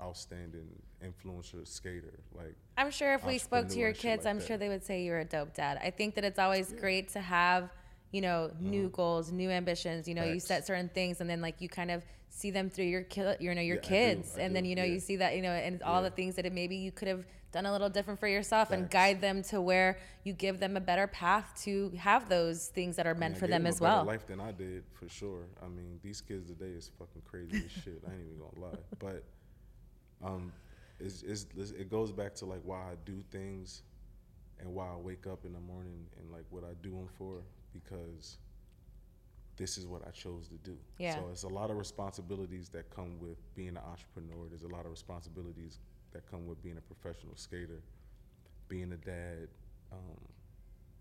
outstanding influencer skater, like I'm sure if we spoke to your kids, like I'm that. sure they would say you're a dope dad. I think that it's always great to have, you know, new goals, new ambitions. You know, you Mm-hmm. Set certain things, and then like you kind of see them through your ki- you know your Yeah, I do, kids, I and then you know yeah. you see that you know and all Yeah. the things that it, maybe you could have done a little different for yourself and guide them to where you give them a better path to have those things that are I meant mean, I for gave them a as well. Life than I did for sure. I mean, these kids today is fucking crazy as shit. I ain't even gonna lie, but um, it's, it's, it's, it goes back to like why I do things and why I wake up in the morning and like what I do them for because this is what I chose to do. Yeah. So it's a lot of responsibilities that come with being an entrepreneur. There's a lot of responsibilities that come with being a professional skater, being a dad, um,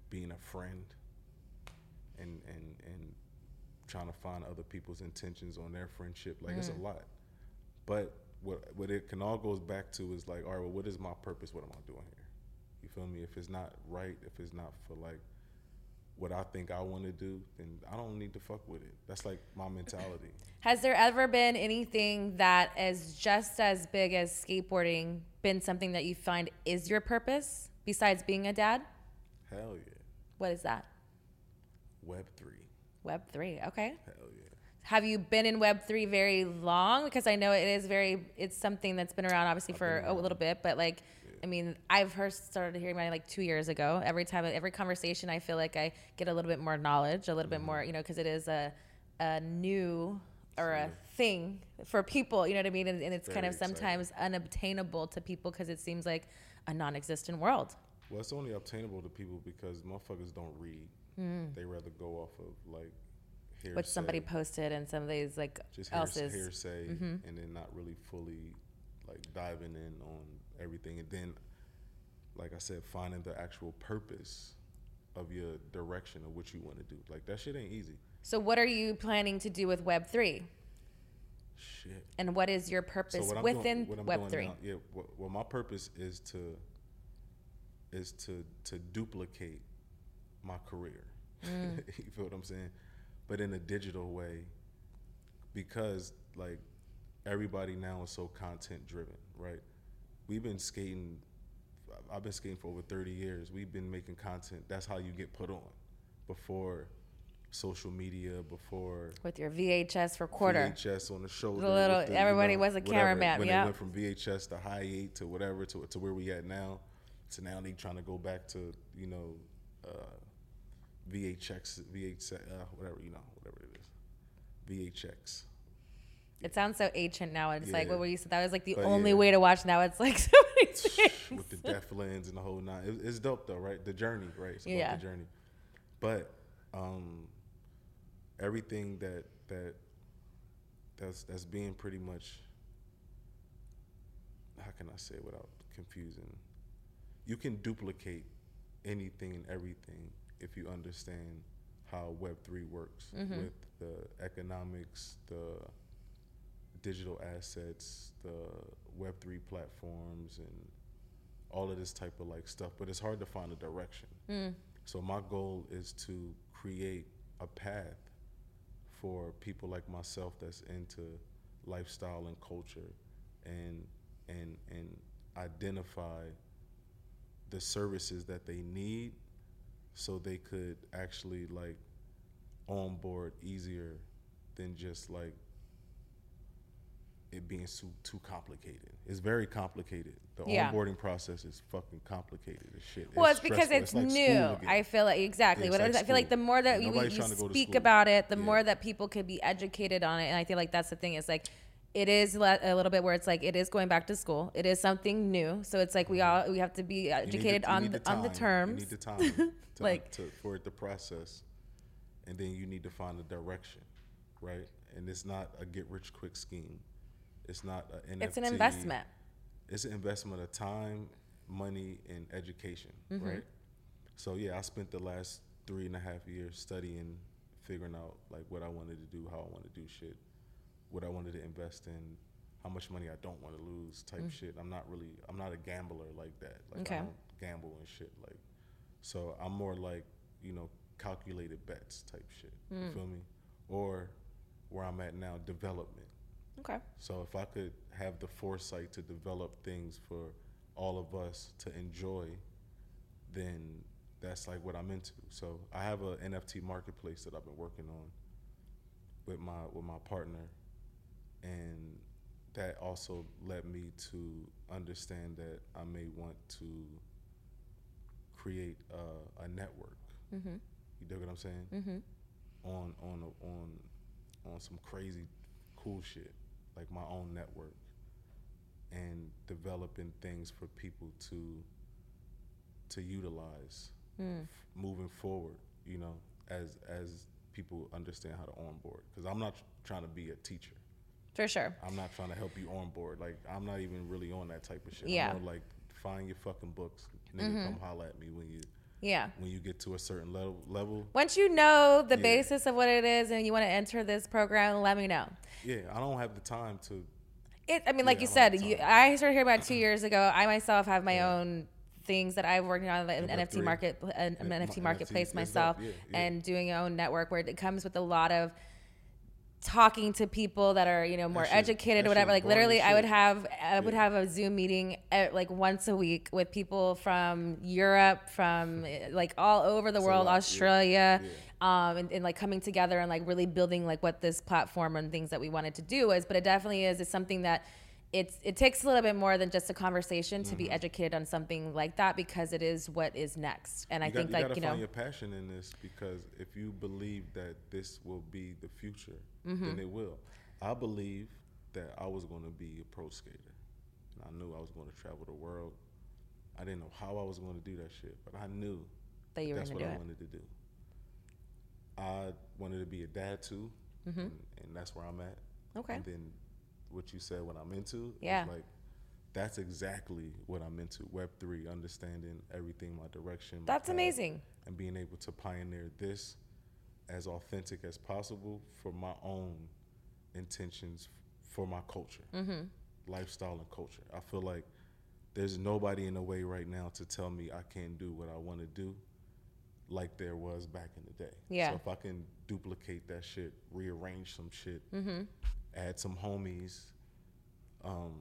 being a friend, and and and trying to find other people's intentions on their friendship. Like it's a lot. But what what it can all goes back to is like, all right, well, what is my purpose? What am I doing here? You feel me? If it's not right, if it's not for like what I think I want to do, then I don't need to fuck with it. That's like my mentality. Has there ever been anything that is just as big as skateboarding been something that you find is your purpose besides being a dad? Hell yeah. What is that? Web three. Web three. Okay. Hell yeah. Have you been in Web three very long? Because I know it is very. It's something that's been around obviously for a little bit, but like, I mean, I've heard started hearing about it like two years ago. Every time, every conversation, I feel like I get a little bit more knowledge, a little bit more, mm-hmm. you know, because it is a a new or a thing for people. You know what I mean? And, and it's kind Very of exciting. sometimes unobtainable to people because it seems like a non-existent world. Well, it's only obtainable to people because motherfuckers don't read. Mm. They rather go off of like hearsay. What somebody posted and somebody's like just else's. hearsay, Mhm. and then not really fully like diving in on everything. And then, like I said, finding the actual purpose of your direction of what you want to do. Like that shit ain't easy. So what are you planning to do with Web three? Shit. And what is your purpose I'm within doing, what I'm Web three? now- yeah. Well, well, my purpose is to is to to duplicate my career. Mm. you feel what I'm saying? But in a digital way, because like everybody now is so content driven, right? We've been skating. I've been skating for over 30 years. We've been making content. That's how you get put on. Before social media, before With your VHS recorder. VHS on the shoulder. The little- with everybody was a cameraman, When yeah. they went from VHS to high eight to whatever to, to where we at now, to now they trying to go back to you know uh, VHX, VH, uh, whatever you know, whatever it is, VHX. It sounds so ancient now. It's like what were you said? That was like the But only yeah. way to watch. Now it's like so many things. with the death lens and the whole nine. It, it's dope though, right? The journey, right? It's about Yeah. the journey. But um, everything that that that's that's being pretty much how can I say it without confusing? You can duplicate anything and everything if you understand how Web three works mm-hmm. with the economics, the digital assets, the Web three platforms, and all of this type of like stuff. But it's hard to find a direction. Mm. So my goal is to create a path for people like myself that's into lifestyle and culture, and and and identify the services that they need, so they could actually like onboard easier than just like it being too, too complicated. It's very complicated. The Yeah. onboarding process is fucking complicated as shit. Well, it's because stressful. it's, like new. I feel like exactly. Yeah, what it's like I feel like the more that you, you trying to go to speak about it, the Yeah. more that people could be educated on it. And I feel like that's the thing. Is like it is a little bit where it's like it is going back to school. It is something new. So it's like we all we have to be Mm-hmm. Educated the- you on need the, on the terms. You need the time to, Like- to, for it to process, and then you need to find a direction, right? And it's not a get rich quick scheme. It's not an NFT. It's an investment. It's an investment of time, money, and education, Mm-hmm. right? So yeah, I spent the last three and a half years studying, figuring out like what I wanted to do, how I want to do shit, what I wanted to invest in, how much money I don't want to lose, type shit. I'm not really, I'm not a gambler like that. Like Mm. Okay. I don't gamble and shit. Like, so I'm more like, you know, calculated bets type shit. Mm. You feel me? Or where I'm at now, development. Okay. So if I could have the foresight to develop things for all of us to enjoy, then that's like what I'm into. So I have a NFT marketplace that I've been working on with my with my partner, and that also led me to understand that I may want to create a, a network. Mm-hmm. You dig what I'm saying? Mm-hmm. on on a, on on some crazy cool shit like my own network and developing things for people to to utilize Mm. f- moving forward you know as as people understand how to onboard because i'm not tr- trying to be a teacher For sure. i'm not trying to help you onboard like i'm not even really on that type of shit Yeah. like find your fucking books nigga mm-hmm. come holla at me when you Yeah. when you get to a certain level level Once you know the Yeah. basis of what it is and you want to enter this program, let me know. yeah i don't have the time to It, I mean, like Yeah, you I said, you. I started hearing about two years ago. I myself have my Yeah. own things that I'm working on, an uh, Yeah, NFT Web3. market, an, an NFT marketplace it's myself. And doing your own network where it comes with a lot of talking to people that are you know more shit- educated or whatever. Like literally, I would have I would have a Zoom meeting at, like once a week with people from Europe, from eh, like all over the a world, lot, yeah. Australia. Um, and, and like coming together and like really building like what this platform and things that we wanted to do is, but it definitely is. It's something that it's it takes a little bit more than just a conversation to Mm-hmm. be educated on something like that because it is what is next. And I you think you like gotta you know, find your passion in this because if you believe that this will be the future, Mm-hmm. then it will. I believe that I was going to be a pro skater, and I knew I was going to travel the world. I didn't know how I was going to do that shit, but I knew That you were that's what I it. wanted to do. I wanted to be a dad too, and, and that's where I'm at. Mm-hmm. Okay. And then what you said, what I'm into, Yeah. like that's exactly what I'm into. Web three, understanding everything, my direction. my That's path, amazing. And being able to pioneer this as authentic as possible for my own intentions for my culture, Mm-hmm. lifestyle and culture. I feel like there's nobody in the way right now to tell me I can't do what I want to do like there was back in the day. Yeah. So if I can duplicate that shit, rearrange some shit, Mm-hmm. Add some homies, um,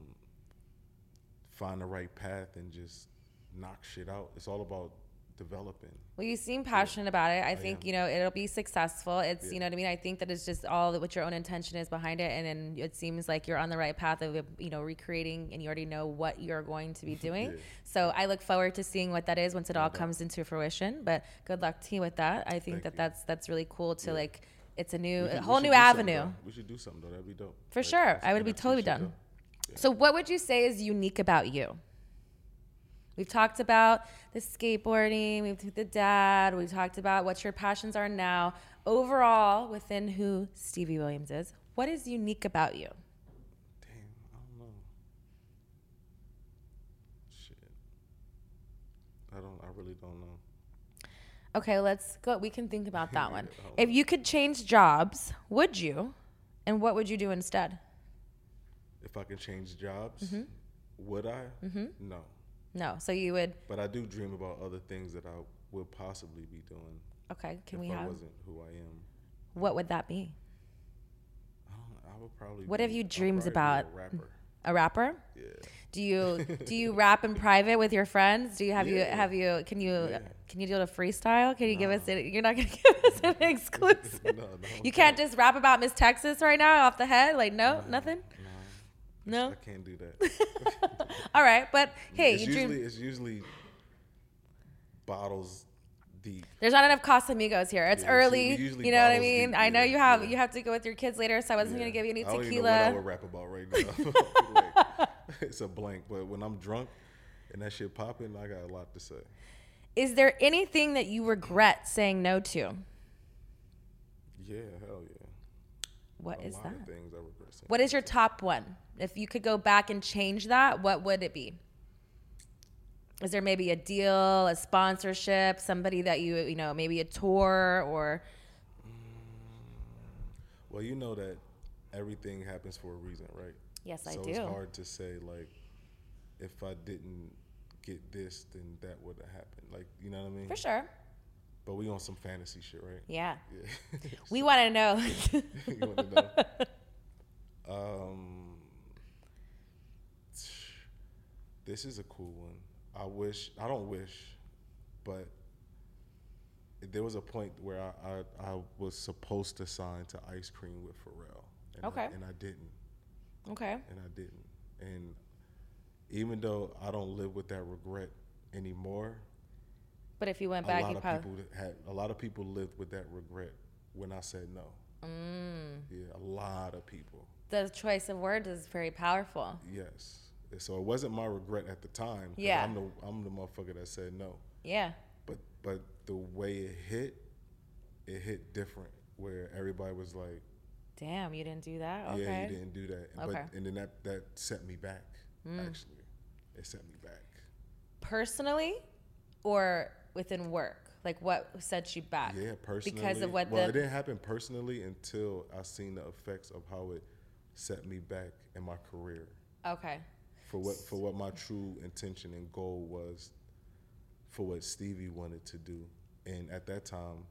find the right path, and just knock shit out. It's all about developing. Well, you seem passionate about it. I think am. you know it'll be successful. It's you know what I mean. I think that it's just all what your own intention is behind it, and then it seems like you're on the right path of you know recreating, and you already know what you're going to be doing. Yeah. So I look forward to seeing what that is once it all comes into fruition. But good luck to you with that. I think Thank that you. that's that's really cool to like. It's a new, a whole new avenue. We should do something though. That'd be dope. For Like, sure. I would be totally done. though. So, what would you say is unique about you? We've talked about the skateboarding, we've talked the dad, we've talked about what your passions are now. Overall, within who Stevie Williams is, what is unique about you? Damn, I don't know. Shit. I don't. I really don't know. Okay, let's go. We can think about that one. If you could change jobs, would you? And what would you do instead? If I could change jobs, Mm-hmm. would I? No. No. So you would. But I do dream about other things that I would possibly be doing Okay. Can if we I have? wasn't who I am. What would that be? I, don't, I would probably. What be- have you dreams about? A rapper. A rapper? Yeah. Do you do you rap in private with your friends? Do you have you Yeah. have you can you Yeah. Can you do it a freestyle? Can you give us it? You're not gonna give us an exclusive. no, no. You can't just rap about Miss Texas right now off the head. Like no, nothing. No. No. I can't do that. All right, but hey, it's usually dream. it's usually bottles deep. There's not enough Casamigos here. It's Yeah, early. usually You know what I mean? deep, I know yeah, you have yeah. you have to go with your kids later, so I wasn't gonna give you any tequila. I don't even know what I would rap about right now. Like, it's a blank. But when I'm drunk and that shit popping, I got a lot to say. Is there anything that you regret saying no to? Yeah, hell yeah. What a is that? of things I regret saying. What is your top one? If you could go back and change that, what would it be? Is there maybe a deal, a sponsorship, somebody that you, you know, maybe a tour or mm, Well, you know that everything happens for a reason, right? Yes, I do. so it's hard to say like if I didn't get this, then that would have happened. Like, you know what I mean? for sure. But we on some fantasy shit, right? Yeah. Yeah. We want to know. you want to know? Um, this is a cool one. I wish I don't wish, but there was a point where I I, I was supposed to sign to Ice Cream with Pharrell, and Okay. I, and I didn't, okay. and I didn't, and even though I don't live with that regret anymore, But if you went back, a lot you of probably. people had a lot of people lived with that regret when I said no. Mm. Yeah, a lot of people. The choice of words is very powerful. Yes. So it wasn't my regret at the time. Yeah. I'm the I'm the motherfucker that said no. Yeah. But but the way it hit, it hit different. Where everybody was like, Damn, you didn't do that? Okay. "Yeah, you didn't do that." And, Okay. Mm. But and then that that set me back. Actually, it set me back. Personally or within work? Like what set you back? Yeah, personally. Because of what well, the it didn't happen personally until I seen the effects of how it set me back in my career. Okay. for what for what my true intention and goal was for what Stevie wanted to do. And at that time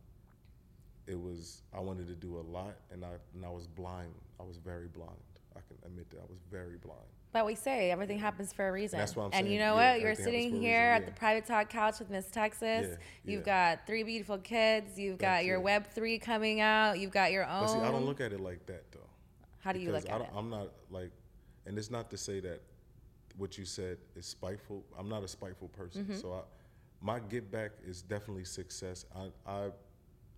it was I wanted to do a lot and I and I was blind. I was very blind. I can admit that I was very blind. But we say everything happens for a reason. That's what I'm and you know Yeah, what? You're sitting here reason, at the private talk couch with Miss Texas. Yeah, You've got three beautiful kids. You've got Thank your you. Web three coming out. You've got your own. But see, I don't look at it like that though. How do you look I at don't, it? I'm not like, and it's not to say that what you said is spiteful. I'm not a spiteful person. Mm-hmm. So I, my get back is definitely success. I, I,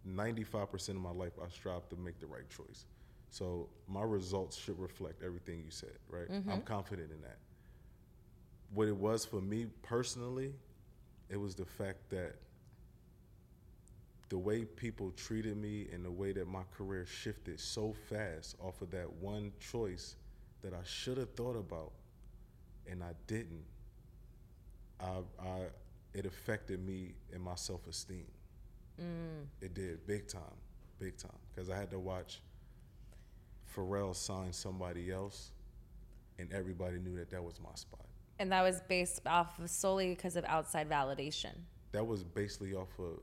95% of my life, I strive to make the right choice. So my results should reflect everything you said, right? Mm-hmm. I'm confident in that. What it was for me personally, it was the fact that the way people treated me and the way that my career shifted so fast off of that one choice that I should have thought about and I didn't. I, I it affected me and my self esteem. It did big time, big time, because I had to watch Pharrell signed somebody else, and everybody knew that that was my spot. And that was based off of solely because of outside validation. That was basically off of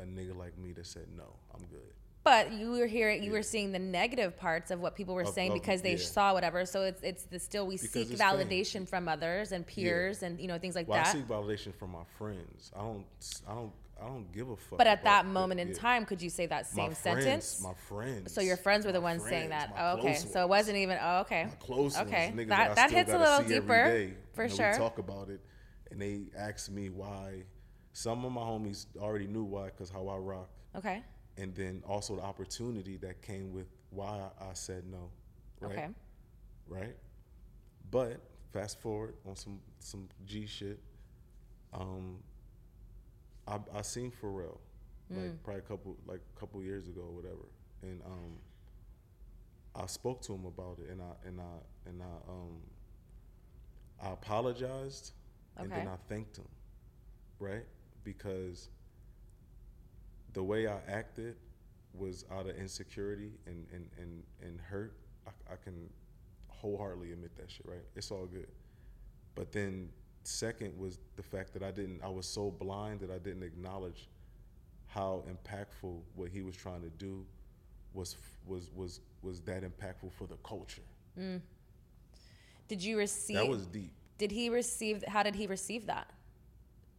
a nigga like me that said no, I'm good. But you were hearing, you were seeing the negative parts of what people were Of- saying of- because they yeah. saw whatever. So it's it's the still we Because seek it's fame. validation from others and peers and you know things like Well, that. I seek validation from my friends. I don't, I don't, I don't give a fuck. but at that moment in time, could you say that My same friends, sentence? My friends. so your friends were the my ones saying that. my Oh, okay. close So it wasn't even. Oh, okay. my close okay. ones, niggas that that hits a little deeper day. for sure. We talk about it, and they ask me why. Some of my homies already knew why, cause how I rock, okay. and then also the opportunity that came with why I, I said no. Right? Okay. Right. But fast forward on some some G shit. Um, I I seen Pharrell Mm. like probably a couple like a couple years ago or whatever, and um, I spoke to him about it, and I and I and I um, I apologized, and then I thanked him, right? Because the way I acted was out of insecurity and and and, and hurt. I, I can wholeheartedly admit that shit, right? It's all good. But then second was the fact that I didn't I was so blind that I didn't acknowledge how impactful what he was trying to do was was was was that impactful for the culture. Mm. Did you receive? That was deep. Did he receive? How did he receive that?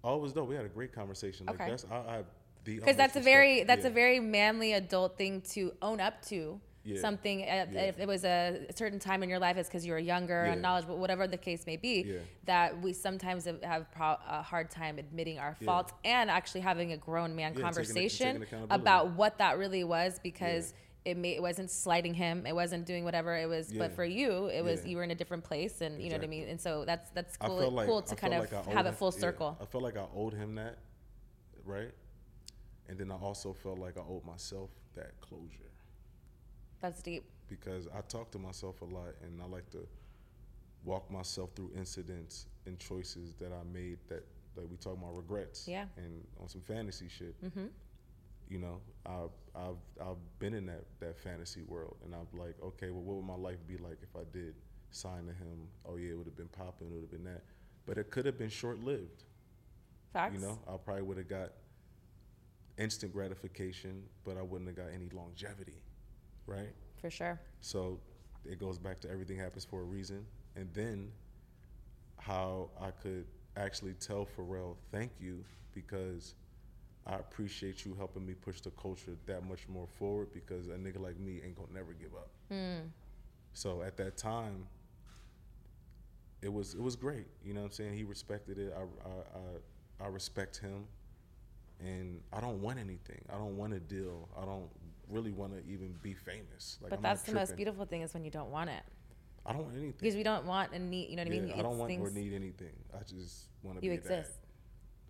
Oh, it was dope. We had a great conversation. Like Okay. that's I, I the Because that's a very that's Yeah. a very manly adult thing to own up to. Yeah. Something uh, Yeah. if it was a certain time in your life, it's because you were younger, Yeah. and knowledgeable, whatever the case may be. Yeah. That we sometimes have, pro- a hard time admitting our Yeah. faults and actually having a grown man Yeah, taking- conversation taking about what that really was because. It, may, it wasn't slighting him. It wasn't doing whatever it was. Yeah. But for you, it was Yeah. you were in a different place, and you know what I mean. And so that's that's cool. like cool to kind of like owed have it him- full yeah, circle. I felt like I owed him that, right? And then I also felt like I owed myself that closure That's deep. because I talk to myself a lot and I like to walk myself through incidents and choices that I made that like we talk about regrets Yeah. and on some fantasy shit. Mm-hmm. You know, I've I've I've been in that that fantasy world and I'm like, okay, well, what would my life be like if I did sign to him? Oh yeah, it would have been popping, it would have been that, but it could have been short lived. Facts. You know, I probably would have got instant gratification, but I wouldn't have got any longevity, right? for sure. So it goes back to everything happens for a reason, and then how I could actually tell Pharrell thank you because I appreciate you helping me push the culture that much more forward because a nigga like me ain't gonna never give up. Hmm. So at that time, it was it was great. You know what I'm saying? He respected it. I I I, I respect him, and I don't want anything. I don't want a deal. I don't really want to even be famous. Like, But I'm that's the most beautiful thing is when you don't want it. I don't want anything. Because we don't want and need, you know what I mean? I don't want or need anything. I just want to be a dad. exist.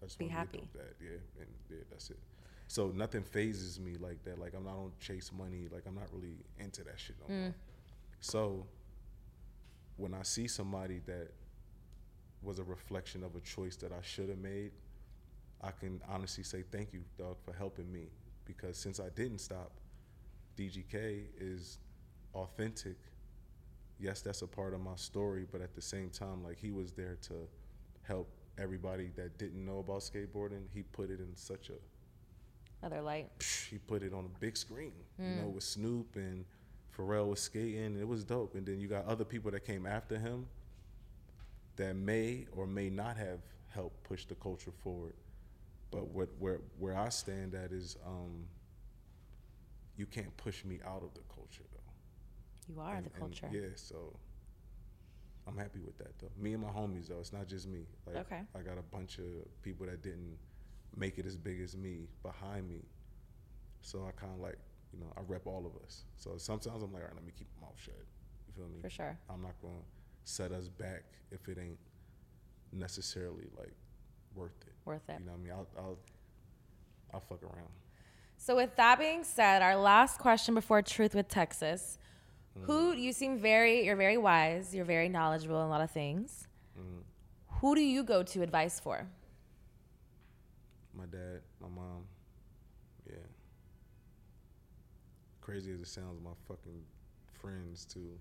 I just Be happy. dope dad. Yeah, and yeah, that's it. So nothing phases me like that. Like I'm not on chase money. Like I'm not really into that shit no Mm. more. So when I see somebody that was a reflection of a choice that I should have made, I can honestly say thank you, dog, for helping me. Because since I didn't stop, DGK is authentic. Yes, that's a part of my story, but at the same time, like he was there to help everybody that didn't know about skateboarding. He put it in such a Other light. psh, he put it on a big screen, you Mm. know, with Snoop and Pharrell was skating. It was dope. And then you got other people that came after him that may or may not have helped push the culture forward. But what where where I stand at is um, you can't push me out of the culture though. You are And- the culture. yeah, so I'm happy with that though. Me and my homies though, it's not just me. Like Okay. I got a bunch of people that didn't make it as big as me behind me. So I kind of like you know, I rep all of us. So sometimes I'm like, all right, let me keep my mouth shut. You feel me? For sure. I'm not gonna set us back if it ain't necessarily like worth it. Worth it. You know what I mean? I'll I'll I'll fuck around. So with that being said, our last question before Truth with Texas. Mm. Who you seem very you're very wise, you're very knowledgeable in a lot of things. Mm. Who do you go to advice for? My dad, my mom, yeah. Crazy as it sounds, my fucking friends too.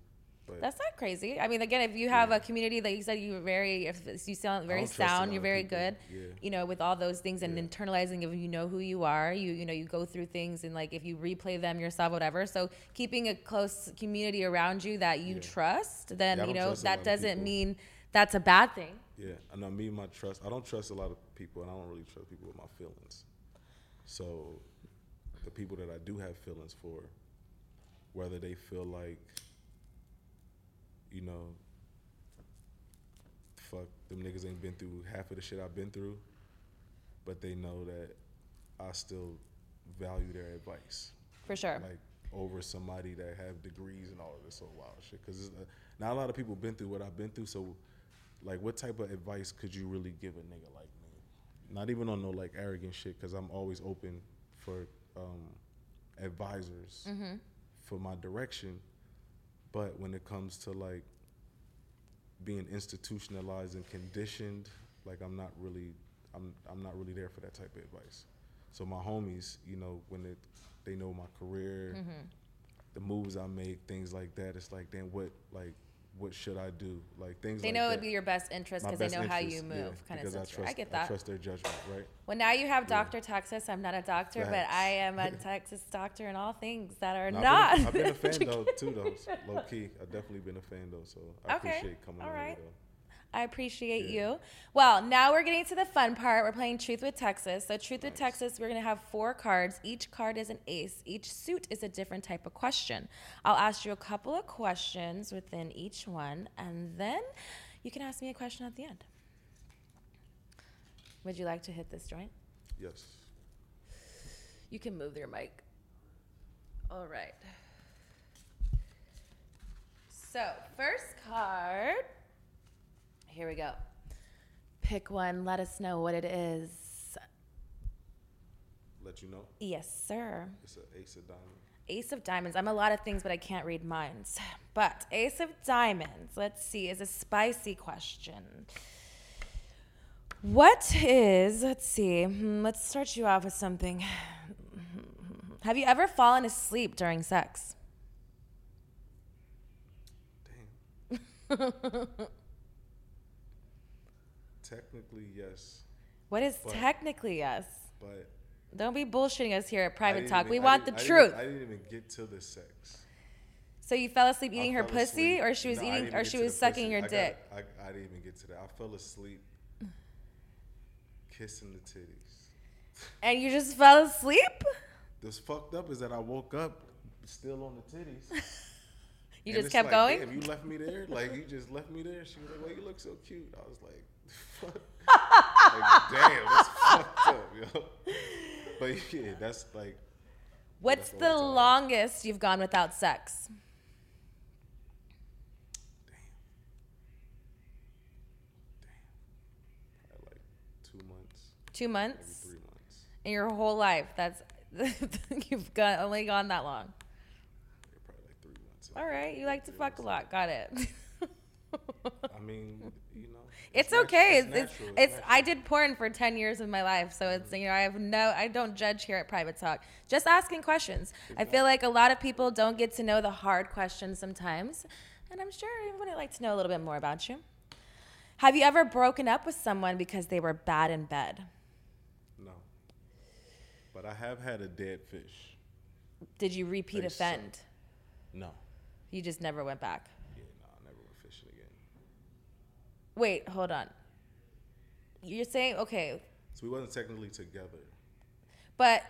But That's not crazy. I mean, again, if you have a community that you said you were very, if you sound very don't trust a sound, you're very people. good. Yeah. You know, with all those things and Yeah. internalizing if you know who you are, you you know you go through things and like if you replay them yourself, whatever. So keeping a close community around you that you Yeah. trust, then Yeah, you know that doesn't mean that's a bad thing. Yeah, and I mean my trust. I don't trust a lot of people, and I don't really trust people with my feelings. So, the people that I do have feelings for, whether they feel like, you know, fuck them niggas ain't been through half of the shit I've been through, but they know that I still value their advice For sure. like over somebody that have degrees and all of this so wild shit. Because uh, not a lot of people been through what I've been through. So, like, what type of advice could you really give a nigga like me? Not even on no like arrogant shit. Because I'm always open for um, advisors for my direction. But when it comes to like being institutionalized and conditioned, like I'm not really, I'm I'm not really there for that type of advice. So my homies, you know, when it, they know my career, mm-hmm. the moves I make, things like that, it's like, then what, like, what should I do? Like things. They like know it would be your best interest because they know how interest, you yeah, move, kind of because I trust, I get that. I trust their judgment, right? Well, now you have Dr. Texas. I'm not a doctor, but I am a Texas doctor in all things that are No, not. I've, been, I've been a fan though too though, low key. I've definitely been a fan though, so I Okay, appreciate coming all right. here though. I appreciate Yeah. you. Well, now we're getting to the fun part. We're playing Truth with Texas. So, Truth with Texas, we're going to have four cards. Each card is an ace. Each suit is a different type of question. I'll ask you a couple of questions within each one, and then you can ask me a question at the end. Would you like to hit this joint? Yes. You can move your mic. All right. So, first card. Here we go. Pick one. Let us know what it is. Let you know. Yes, sir. It's an ace of diamonds. Ace of Diamonds. I'm a lot of things, but I can't read minds. But Ace of Diamonds, let's see, is a spicy question. What is, let's see, hmm, let's start you off with something. Have you ever fallen asleep during sex? Damn. Technically, yes, What is But- technically yes? but Don't be bullshitting us here at Private Talk. even- we I want the I truth. didn't- I didn't even get to the sex. so you fell asleep eating her pussy, asleep. or she was No, eating, or she was sucking pussy. your I got- dick? I, I didn't even get to that. I fell asleep kissing the titties. And you just fell asleep? What's fucked up is that I woke up still on the titties. You And just kept like, going? Damn, you left me there? Like you just left me there? She was like, "Well, you look so cute." I was like, "Fuck." like, damn, that's fucked up, yo. But yeah, that's like What's That's the all the time. longest you've gone without sex? like two months, Two maybe months three months. in your whole life. That's you've got only gone that long. Yeah, probably like three months. All right, you like to fuck a lot. Got it. I mean, you know, It's okay. It's, it's, I did porn for 10 years of my life. So it's, mm-hmm. you know, I have no, I don't judge here at Private Talk. Just asking questions. I feel like a lot of people don't get to know the hard questions sometimes. And I'm sure everybody would like to know a little bit more about you. Have you ever broken up with someone because they were bad in bed? No, but I have had a dead fish. Did you repeat offend? No, You just never went back. yeah, no, I never went fishing again. Wait, hold on. You're saying, okay, So we wasn't technically together. But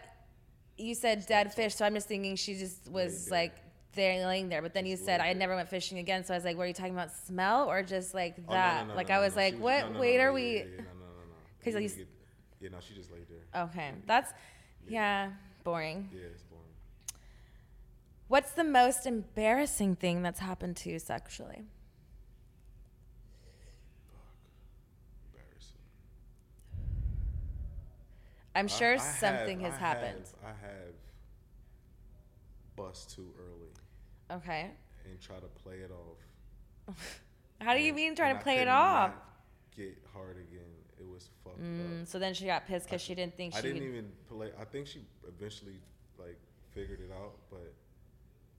you said dead fish, so I'm just thinking she just was like there laying there. But then you Just said I never went fishing again. So I was like, what are you talking about? Smell or just like Oh, no, that? no, no, like no, I no, was no, like, she what no, no, weight no, are yeah, we? Yeah, yeah, no, no, no. 'Cause You at didn't least- get- yeah, no, she just laid there. Okay, that's yeah, boring. Yeah, it's boring. What's the most embarrassing thing that's happened to you sexually? Embarrassing. I'm sure I have- something has I happened. Have, I have bust too early Okay. and try to play it off. How do you mean and to I play it off? Get hard again. It was fucked Mm, up. so then she got pissed because she didn't think she I didn't could- even play. I think she eventually like figured it out, but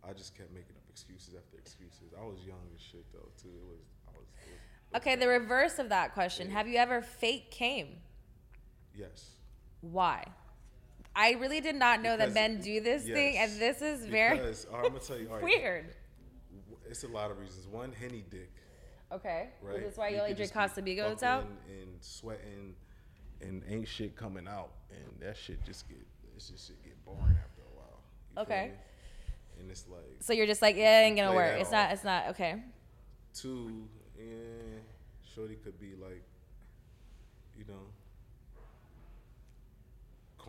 I just kept making up excuses after excuses. I was young as shit though too. It was. I was. It was Okay, the reverse of that question. Have you ever fake came? yes. Why? I really did not know that men do this thing, and this is very Because, right, I'm gonna tell you. All right, weird. It's a lot of reasons. One, henny dick. Okay. Right. Is this why you, only could drink Casamigos out? And sweating, and ain't shit coming out, and that shit just get. It's just shit get boring after a while. You Okay. And it's like So you're just like, yeah, it ain't gonna work. It's not. It's not. Okay. Two, yeah, Shorty could be like, you know,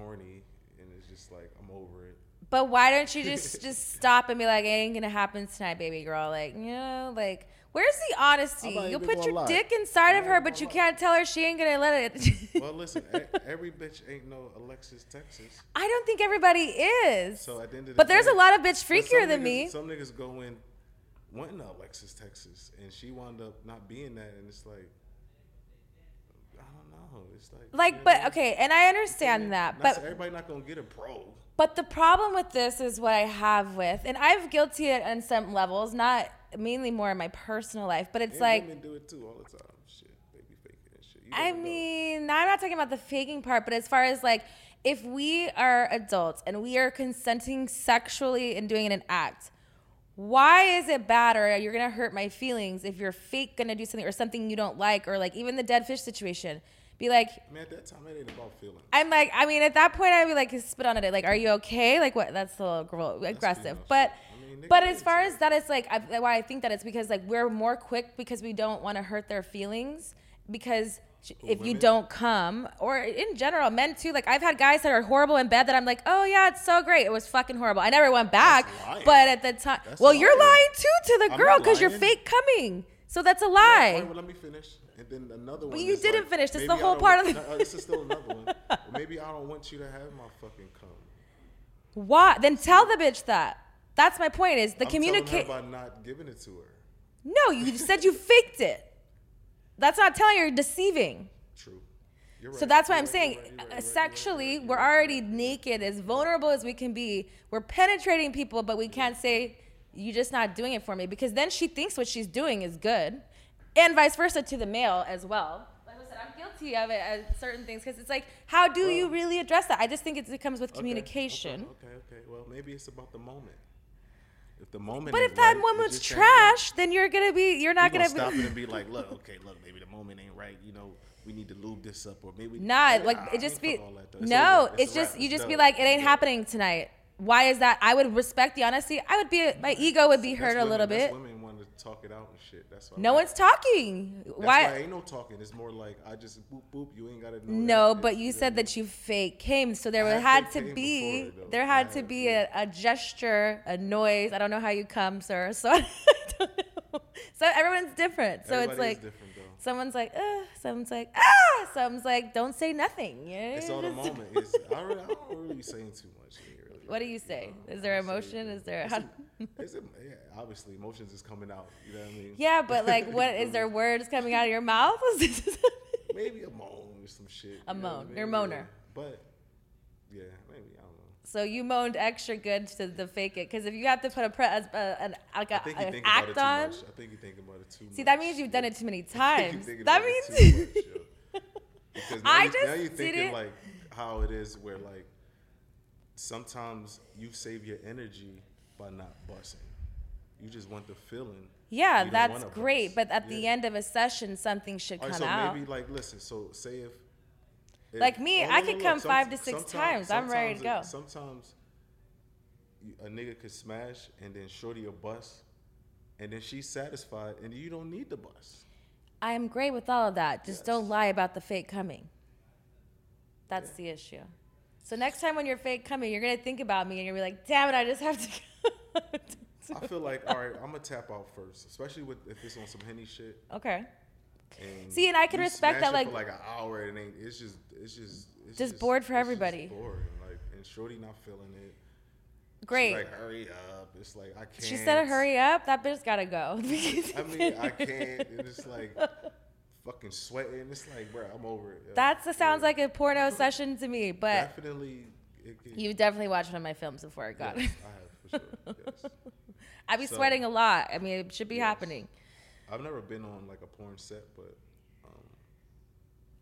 corny, and it's just like I'm over it. But why don't you just just stop and be like, it ain't gonna happen tonight, baby girl? Like, you know, like, where's the honesty? You'll put your lie. dick inside I'm of her, but you lie. can't tell her she ain't gonna let it. Well, listen, every bitch ain't no Alexis Texas. I don't think everybody is. So at the end of the but there's a lot of bitch freakier than niggas- me. Some niggas go in wanting Alexis Texas, and she wound up not being that, and it's like, It's like, Like, you know but what I mean? okay, and I understand that, but everybody not gonna get a pro. But the problem with this is what I have with, and I've guilty it on some levels, not mainly more in my personal life, but it's And like, women do it too all the time. Shit, they be faking and shit. I know. mean, I'm not talking about the faking part, but as far as like, if we are adults and we are consenting sexually and doing an act, why is it bad or you're gonna hurt my feelings if you're fake gonna do something or something you don't like or like even the dead fish situation? Be like, man, at that time it ain't about feelings. I'm like, I mean, at that point, I'd be like, spit on it. Like, are you okay? Like, what? That's a little aggressive. But. I mean, but as far as that, it's like, I, why I think that it's because like we're more quick because we don't want to hurt their feelings because. If you don't come, or in general, men too. Like I've had guys that are horrible in bed that I'm like, oh yeah, it's so great. It was fucking horrible. I never went back, but at the time, well, you're lying. lying too to the girl because you're fake coming. So that's a lie. right, well, let me finish. And then another one. you didn't like, finish. This is the whole part of the- no, this is still another one. Maybe I don't want you to have my fucking cum. Why? Then tell the bitch that. That's my point. Is the communicate? by not giving it to her. No, you said you faked it. That's not telling you, you're deceiving. True. You're So that's why I'm right, saying right, right, uh, right, right, sexually, we're already naked, as vulnerable as we can be. We're penetrating people, but we can't say, you're just not doing it for me. Because then she thinks what she's doing is good. And vice versa to the male as well. Like I said, I'm guilty of it at certain things because it's like, how do you really address that? I just think it's- it comes with Okay, communication. Okay, okay, okay. Well, maybe it's about the moment. If the moment. But if that right, woman's trash, then you're gonna be, you're not gonna, gonna stop be. it and be like, look, okay, look, maybe the moment ain't right. You know, we need to lube this up, or maybe Nah, like it just be fuck all that, though. It's no. It's a just you It's just be like it ain't It's done. happening tonight. Why is that? I would respect the honesty. I would be my ego would be That's hurt a women- little bit. Women talk it out and shit. That's why. No one's talking. That's Why? why ain't no talking. It's more like I just boop boop. You ain't gotta know. No, that. but you said that you fake came, so there I had to be before, there I had to be a, a gesture, a noise. I don't know how you come, sir. So I don't know. So everyone's different. So Everybody it's like different, someone's like, uh, someone's like, ah, someone's like, don't say nothing. Know? It's all the moment. It's, I, really, I don't really be saying too much. What do you say? Is there I don't say emotion? Is there? It's a- it's a- yeah, obviously, emotions is coming out. You know what I mean? yeah, but like, what is there words coming out of your mouth? Maybe a moan or some shit. A you know I moan. mean? You're a moaner. Yeah. But yeah, maybe I don't know. so you moaned extra good to the fake it, because if you have to put a pre- a, an, like I a, think you an it act on, much. I think you think about it too much. see that means you've done it too many I think you times. That it means much, yo. Because now I you, just now you're thinking didn't- like how it is where like sometimes you save your energy by not busting. You just want the feeling. yeah, You that's great. bust. But at the end of a session, something should All come right, so out. maybe like listen. So say if, if- Like me, oh, I no, could come some- five to six times. I'm ready to go. it- Sometimes a nigga could smash and then shorty a bust, and then she's satisfied, and you don't need the bust. I am great with all of that. Just don't lie about the fake coming. That's the issue. So next time when you're fake coming, you're gonna think about me and you're gonna be like, "Damn it, I just have to." Go. I feel like all right, I'm gonna tap out first, especially with if it's on some henny shit. Okay. And See, and I can respect that, like- like an hour, and it ain't, it's just, it's just, it's Just bored for everybody. Just boring, like, and Shorty not feeling it. She's Great. like, hurry up. It's like I can't. She said, "Hurry up! That bitch gotta go." I mean, I can't. It's like fucking sweating. It's like, bro, I'm over it. yo. That sounds Yeah. like a porno session to me, but definitely. It could, you've definitely watched one of my films before I got yes, it. I have for sure. Yes. I be So- sweating a lot. I mean, it should be Yes. happening. I've never been on like a porn set, but um,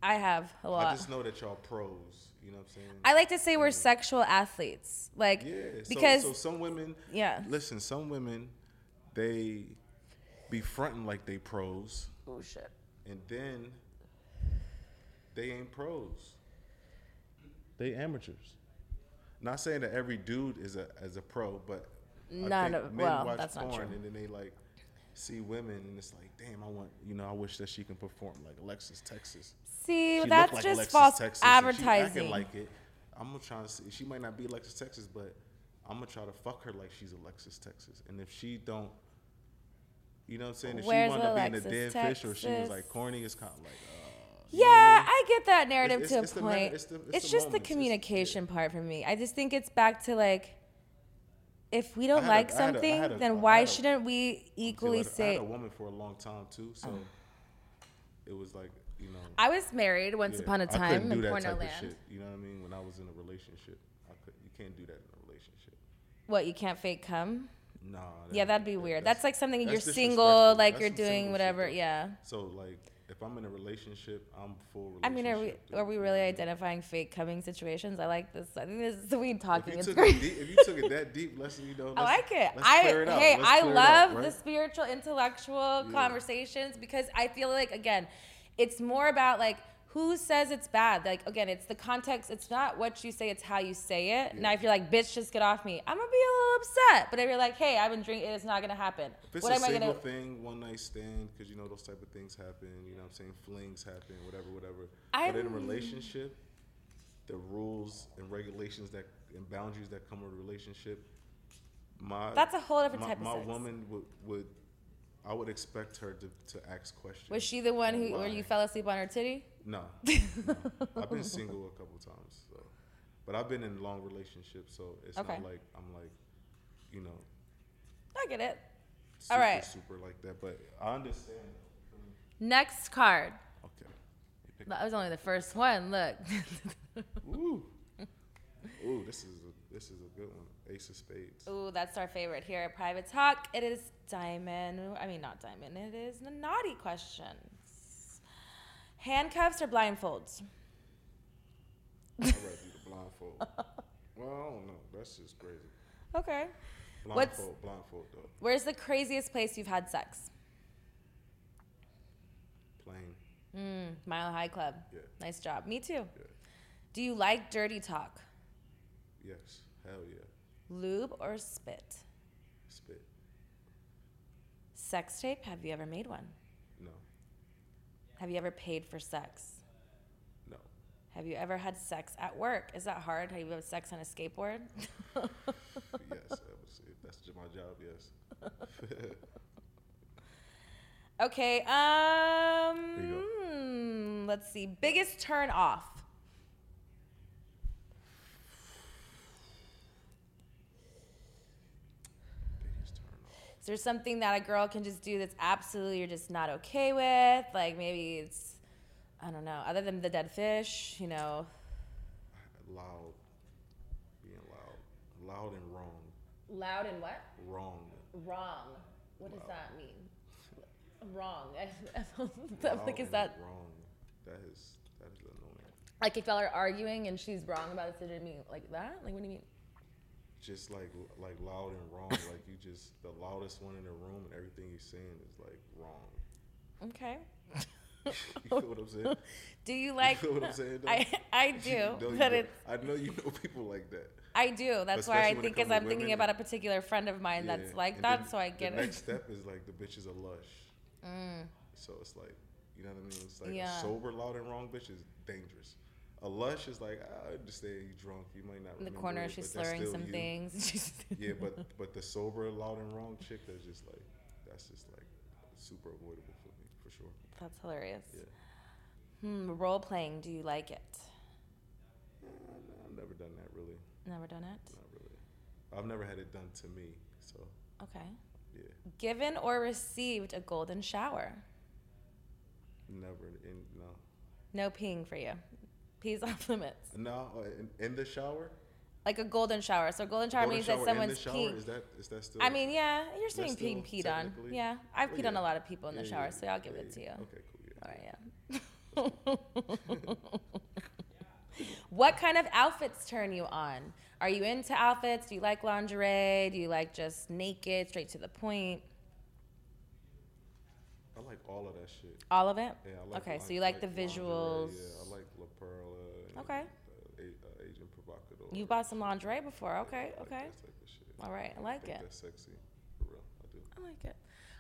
I have a lot. I just know that y'all pros. You know what I'm saying? I like to say we're sexual athletes, like yeah. so- because so, some women. yeah. Listen, some women, they be fronting like they pros, oh shit. And then they ain't pros. They amateurs. Not saying that every dude is a as a pro, but I None think of- men well, watch that's not porn true. and then they like see women and it's like, damn, I want you know, I wish that she can perform like Alexis Texas. See, She that's like just Alexis false Texas, and she acting advertising. like it. I'm gonna try to see. She might not be Alexis Texas, but I'm gonna try to fuck her like she's Alexis Texas. And if she don't, you know what I'm saying? If Where's she wound up being a Alexis dead fish or she was like corny, it's kind of like. Uh, Yeah, I get that narrative It's- to it's a the point. minute- it's It's, the- it's the just the moments. It's- communication part for me. I just think it's back to like, if we don't a- like I a- I something, a- I then why a- shouldn't we equally I had say? a woman for a long time too, so it was like you know. I was married once yeah, upon a time in porno land. shit. You know what I mean? When I was in a relationship, I could. You can't do that in a relationship. What you can't fake come? Nah. Yeah, that'd be weird. That's, like something that's you're single, like That's you're doing shit, whatever. though. Yeah. So like, if I'm in a relationship, I'm full. I mean, are we are we really identifying fake coming situations? I like this. I think this is the weed If talking. you, It's took it deep, if you took it that deep, let's you know. I let's- like it. I it hey, I love out, the spiritual, intellectual conversations because I feel like again, it's more about like who says it's bad. Like again, it's the context. It's not what you say; it's how you say it. Now, if you're like, "Bitch, just get off me," I'm gonna be a little upset. But if you're like, "Hey, I've been drinking," it's not gonna happen. If it's what a am I gonna? thing, one night stand, because you know those type of things happen. You know what I'm saying? Flings happen, whatever, whatever. but in a I'm- relationship, the rules and regulations that and boundaries that come with a relationship, my That's a whole different my, type of My sex. woman would would I would expect her to, to ask questions. Was she the one who where you fell asleep on her titty? No, no. I've been single a couple times, so. but I've been in long relationships, so it's Okay. not like I'm like, you know, I get it. super, All right. super like that. But I understand. Next card. Okay. That was only the first one. Look. Ooh, ooh, this is a this is a good one. Ace of Spades. Ooh, that's our favorite here at Private Talk. It is Diamond. I mean, not Diamond. It is the naughty questions. Handcuffs or blindfolds? I'd rather do the blindfold. well, I don't know. That's just crazy. Okay. Blindfold, What's- blindfold though. Where's the craziest place you've had sex? Plane. Mm, Mile High Club. Yeah. Nice job. Me too. Yeah. Do you like dirty talk? Yes. Hell yeah. Lube or spit? Spit. Sex tape? Have you ever made one? Have you ever paid for sex? No. Have you ever had sex at work? Is that hard? Have you had sex on a skateboard? yes. I would if that's my job. Yes. Okay. Um. hmm, Let's see. Biggest turn off. Biggest turn off. Is there something that a girl can just do that's absolutely you're just not okay with? Like maybe it's, I don't know. Other than the dead fish, you know. Loud. Being loud. Loud and wrong. Loud and what? Wrong. Wrong. What does that mean? Wrong. Loud like is that wrong? That is that is annoying. like if y'all are arguing and she's wrong about it, so did it mean like that? Like what do you mean? Just like like loud and wrong. like you just the loudest one in the room, and everything you're saying is like wrong. Okay. You feel what I'm saying? Do you like? feel what I'm saying, though? I I do, You know you but know- it's I know you know people like that. I do. That's why I Especially when it think as I'm thinking about a particular friend of mine that's like that, so I get the it. next step is like the bitch is a lush. Mm. So it's like, you know what I mean? It's like Yeah. sober, loud and wrong bitch is dangerous. A lush is like I understand you drunk. You might not. In the remember corner, it, she's slurring some you. things. Yeah, but but the sober, loud and wrong chick, that's just like that's just like super avoidable for me for sure. That's hilarious. Yeah. Hmm, role playing, do you like it? Uh, I've never done that really. Never done it? Not really. I've never had it done to me. So Okay. yeah, Given or received a golden shower? never in no. No peeing for you. Pee's off limits. No, uh, in, in the shower. Like a golden shower. So golden shower Golden means shower that in the someone's shower, peeing. Is that is that still? I mean, yeah, you're That's being still peed on. Yeah, I've Oh, peed on a lot of people in the Yeah, shower, yeah, so I'll give yeah, it to you. Okay, cool. Yeah. All right, yeah. what kind of outfits turn you on? Are you into outfits? Do you like lingerie? Do you like just naked, straight to the point? I like all of that shit. All of it? Yeah, I like. okay, so you like, the visuals. Yeah, I like La Perla. and, Okay. Uh, A- uh, Agent Provocateur. You bought some lingerie before. Yeah, Okay, like okay. that type of shit. All right, I like think it. That's sexy, for real. I do. I like it.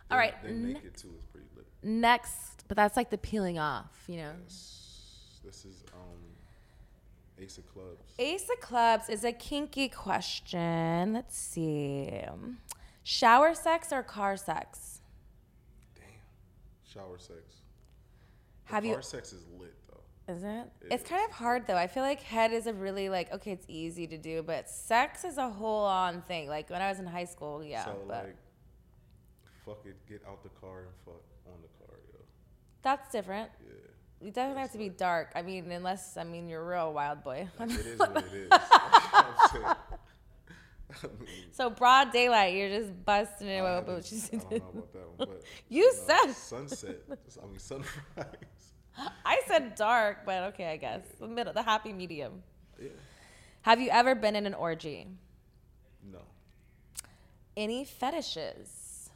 They- All right, They ne- naked too is pretty lit. next, but that's like the peeling off, you know. This, this is um, Ace of Clubs. Ace of Clubs is a kinky question. Let's see. Shower sex or car sex? Damn. Shower sex. The Have you- Car sex is lit. Is it? It It's kind of hard though. I feel like head is a really like okay, it's easy to do, but sex is a whole on thing. Like when I was in high school, yeah. so but like, fuck it, get out the car and fuck on the car, yo. that's different. Yeah. It doesn't have to be dark. I mean, unless I mean you're a real wild boy. Like, it is what it is. You know what I'm saying? I mean, so broad daylight, you're just busting it open. I don't know about that one, but You know, uh, said- sunset. I mean sunrise. I said dark, but okay, I guess the middle, the happy medium. Yeah. Have you ever been in an orgy? No. Any fetishes?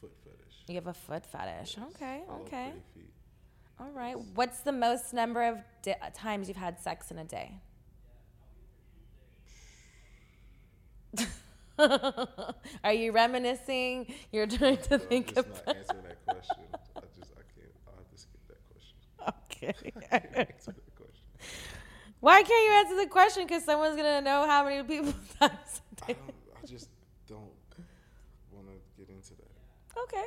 Foot fetish. You have a foot fetish. Okay, okay. feet. All right. What's the most number of di- uh, times you've had sex in a day? Are you reminiscing? You're trying to I'm think just about. not answering that question. I just I can't. I'll have to skip that question. Okay. Answer that question. Why can't you answer the question? Because someone's gonna know how many people times a I day. I just don't want to get into that. Okay.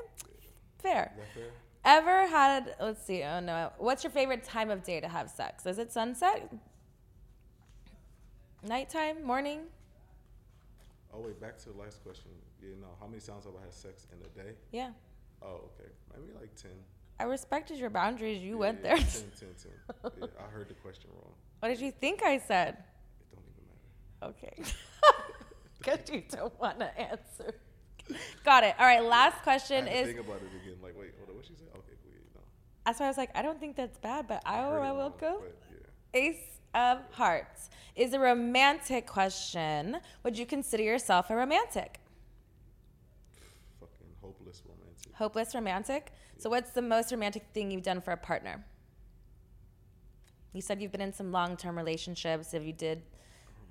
Fair. That fair? Ever had? Let's see. Oh no. What's your favorite time of day to have sex? Is it sunset? Nighttime? Morning? Oh wait, back to the last question. You know, How many times have I had sex in a day? Yeah. Oh, okay. Maybe like ten. I respected your boundaries. You Yeah, went there. 10, 10, 10. Yeah, I heard the question wrong. What did you think I said? It don't even matter. Okay. Because you don't want to answer. Got it. All right. Last question is. think about it again. Like, wait, hold on. What she said? Okay, cool. Yeah, no. That's why I was like, I don't think that's bad, but I, I will go. yeah. Ace of Hearts is a romantic question. Would you consider yourself a romantic? Fucking hopeless romantic. Hopeless romantic? So, what's the most romantic thing you've done for a partner? You said you've been in some long term relationships. If you did,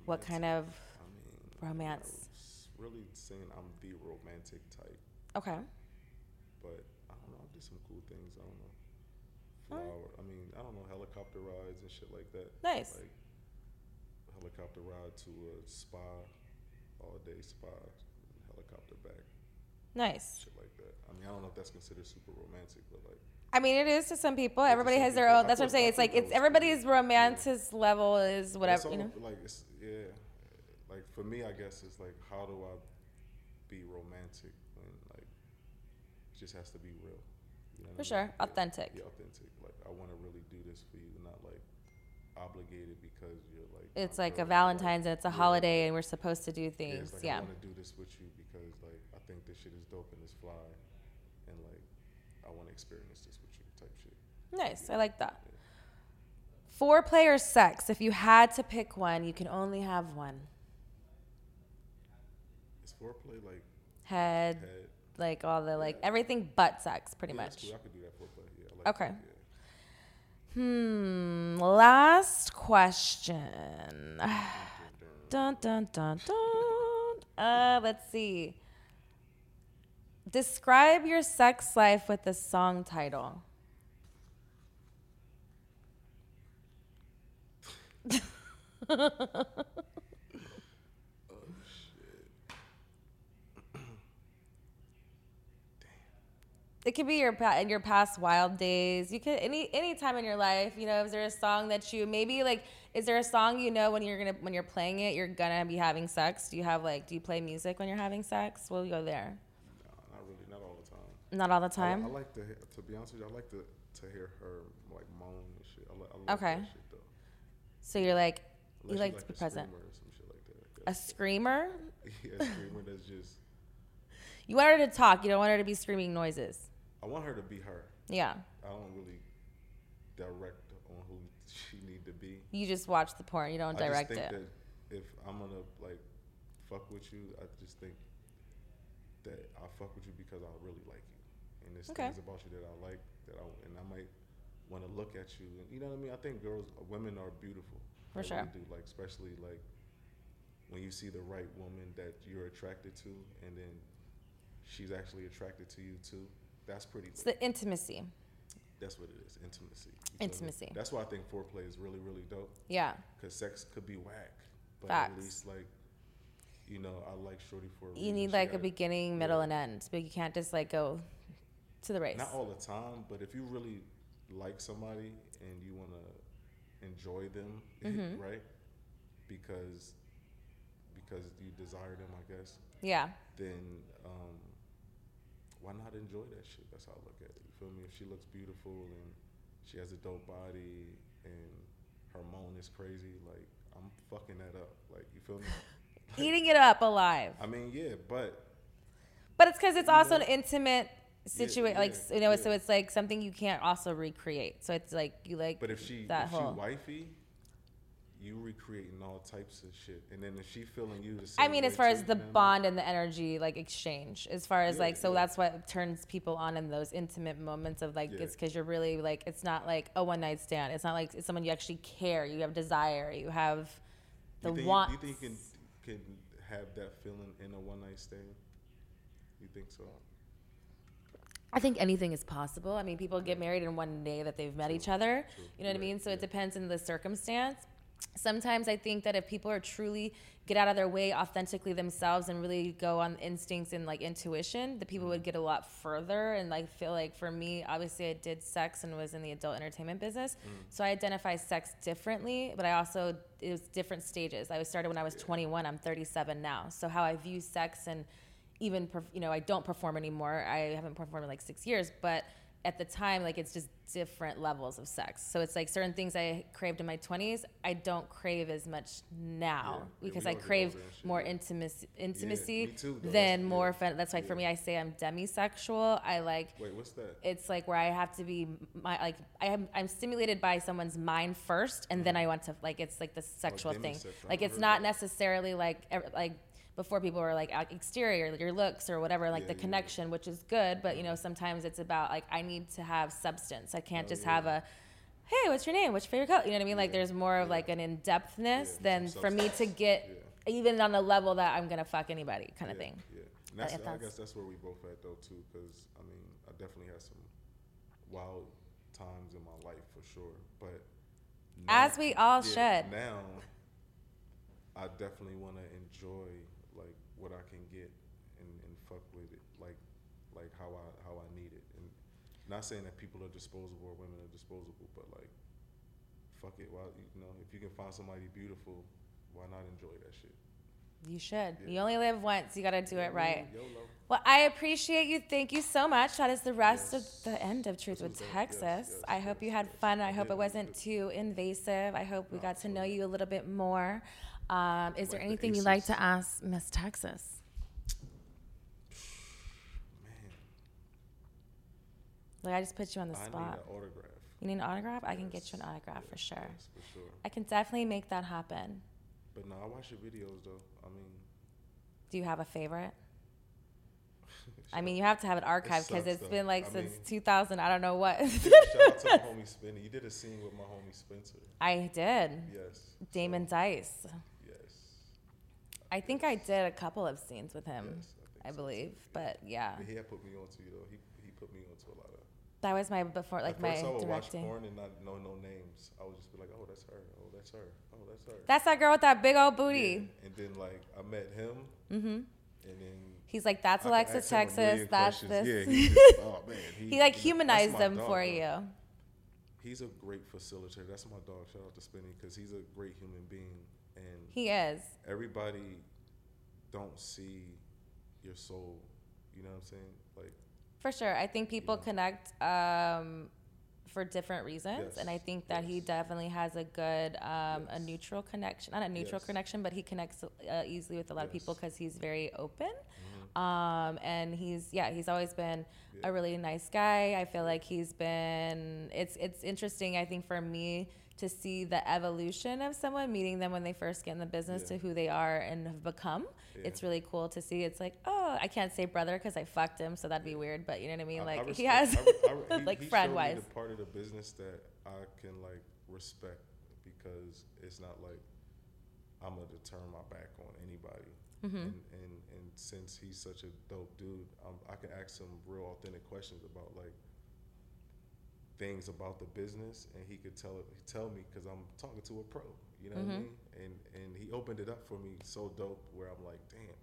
what kind of I mean, romance? I really saying I'm the romantic type, Okay. but I don't know. I did some cool things. I don't know. Flower. I mean, I don't know helicopter rides and shit like that. Nice. Like helicopter ride to a spa, all day spa, helicopter back, Nice. shit like that. I mean, I don't know if that's considered super romantic, but like. I mean, it is to some people. Everybody has their own. That's what I'm saying. It's like it's everybody's romantic level is whatever you know. Like it's yeah, like for me, I guess it's like how do I be romantic when like it just has to be real. You know For I sure. mean? Authentic. Yeah, authentic. Like I want to really do this for you, not like obligated because you're like. It's like a Valentine's and it's a yeah. holiday and we're supposed to do Yeah, things. it's like Yeah. I want to do this with you because like I think this shit is dope and it's fly, and like I want to experience this with you type shit. Nice. I like that. Four player sex. If you had to pick one, you can only have one. Is foreplay like Head, head? like all the like everything but sex, pretty Yeah, much. cool. I could do that foreplay. Yeah. Like Okay. that, yeah. Hmm. Last question. dun dun dun dun. Uh, let's see. Describe your sex life with a song title. It could be your your past wild days. You could any any time in your life. You know, is there a song that you maybe like? Is there a song you know when you're gonna when you're playing it, you're gonna be having sex? Do you have like? Do you play music when you're having sex? We'll go there. Nah, not really, not all the time. Not all the time. I like to, to be honest with you, I like to, to hear her like moan and shit. I, I love Okay. that shit though. so you're like you Unless like to be a present. screamer or some shit like that. A screamer. yeah, a screamer that's just. You want her to talk. You don't want her to be screaming noises. I want her to be her. Yeah. I don't really direct on who she need to be. You just watch the porn. You don't I direct just think it. that if I'm gonna like fuck with you, I just think that I fuck with you because I really like there's Okay. things about you that I like that I and I might want to look at you, and you know what I mean. I think girls, women are beautiful. For sure. really do like especially like when you see the right woman that you're attracted to, and then she's actually attracted to you too. That's pretty. It's the intimacy. That's what it is. Intimacy. You feel me? Intimacy. That's why I think foreplay is really, really dope. Yeah. Cause sex could be whack, but Facts. at least like, you know, I like Shorty for. A You need like a beginning, middle, yeah. and end. But you can't just like go to the race. Not all the time, but if you really like somebody and you want to enjoy them, Mm-hmm. right? Because because you desire them, I guess. Yeah. Then um, why not enjoy that shit? That's how I look at it. You feel me? If she looks beautiful and she has a dope body and her moan is crazy, like I'm fucking that up. Like you feel me? Eating it up alive. I mean, yeah, but But it's because it's also know? an intimate situation. like yeah, you know, yeah. so it's like something you can't also recreate. So it's like you like. but if she that if whole. she wifey, you recreating all types of shit, and then if she feeling you the same. I mean, as far as the know what I mean? bond and the energy like exchange, as far as like, so that's what turns people on in those intimate moments of like, it's because you're really like, it's not like a one night stand. It's not like it's someone you actually care. You have desire. You have the want. You think you can can have that feeling in a one night stand? You think so? I think anything is possible. I mean, people get married in one day that they've met each other. true. You know what I mean? So it depends on the circumstance. Sometimes I think that if people are truly get out of their way authentically themselves and really go on instincts and like intuition, the people mm-hmm. would get a lot further. And like feel like for me, obviously I did sex and was in the adult entertainment business, mm. so I identify sex differently. But I also it was different stages. I was started when I was 21. I'm 37 now. So how I view sex and even perf- you know I don't perform anymore. I haven't performed in like six years, but at the time, like it's just different levels of sex. So it's like certain things I craved in my 20s, I don't crave as much now Yeah, because I crave older and shit, more intimacy, intimacy me too, than more. yeah, Fun- that's like for me, I say I'm demisexual. I like Wait, what's that? it's like where I have to be my like I am I'm stimulated by someone's mind first, and then mm-hmm. I want to like it's like the sexual thing. Like it's not necessarily like like before people were like exterior, your looks or whatever, like Yeah, the yeah, connection, which is good. But you know uh-huh. sometimes it's about like I need to have substance. I can't Oh, just yeah. have a hey, what's your name? What's your favorite color? You know what I mean? Like there's more of yeah. like an in depthness Yeah, than for me to get Yeah. even on a level that I'm gonna fuck anybody kind of thing. Yeah, and that's, if I guess that's where we both at though too, because I mean, I definitely had some wild times in my life for sure, but As we all yeah, should. Now, I definitely want to enjoy what I can get and, and fuck with it, like like how I how I need it, and not saying that people are disposable or women are disposable, but like fuck it, why you know if you can find somebody beautiful, why not enjoy that shit? You should. Yeah. You only live once. You got to do it right. YOLO. Well, I appreciate you. Thank you so much. That is the rest Yes. of the end of Truth with dope. Yes, Texas. yes, I hope you had fun. I hope it wasn't too invasive. I hope we No, got to know you a little bit more. Um, is there Like the anything you'd like to ask Miss Texas? Man, Like I just put you on the I need spot. an autograph. You need an autograph? I can get you an Yes, autograph for sure. yes, for sure. I can definitely make that happen. But no, I watch your videos though. I mean, Do you have a favorite? I mean, you have to have an archive because it's though. been like I since mean- 2000. I don't know what. shout out to my homie Spenny. You did a scene with my homie Spencer. I did. Yes. Damon So, Dice. I think I did a couple of scenes with him. Yes, I I so, believe, too. but yeah. But he had put me on to you though. He he put me onto a lot of That was my before, like At my first, I would directing. watch porn and not know no names. I would just be like, "Oh, that's her. Oh, that's her. Oh, that's her." That's that girl with that big old booty. Yeah. And then like I met him, mm-hmm. and then He's like, that's I Alexis, ask him a Texas. That's questions. this. Yeah, he, just, oh man, he, he like humanized them dog, for bro. you. He's a great facilitator. That's my dog. Shout out to Spinny because he's a great human being, and He is. everybody don't see your soul. You know what I'm saying? Like For sure. I think people connect um, for different reasons. And I think that he definitely has a good, um, a neutral connection. Not a neutral Yes. connection, but he connects uh, easily with a lot of people because he's very open. Mm-hmm. Um, and he's, yeah, he's always been a really nice guy. I feel like he's been, it's, it's interesting, I think, for me to see the evolution of someone, meeting them when they first get in the business Yeah. to who they are and have become. It's really cool to see. It's like, oh, I can't say brother because I fucked him, so that'd be weird. But you know what I mean? I- I Like he has, I he- like he friend wise. the part of the business that I can like respect because it's not like I'm gonna turn my back on anybody. Mm-hmm. And, and and since he's such a dope dude, um, I can ask some real authentic questions about like things about the business, and he could tell it. Tell me because I'm talking to a pro. You know what I Mm-hmm. mean? And and he opened it up for me so dope where I'm like, damn,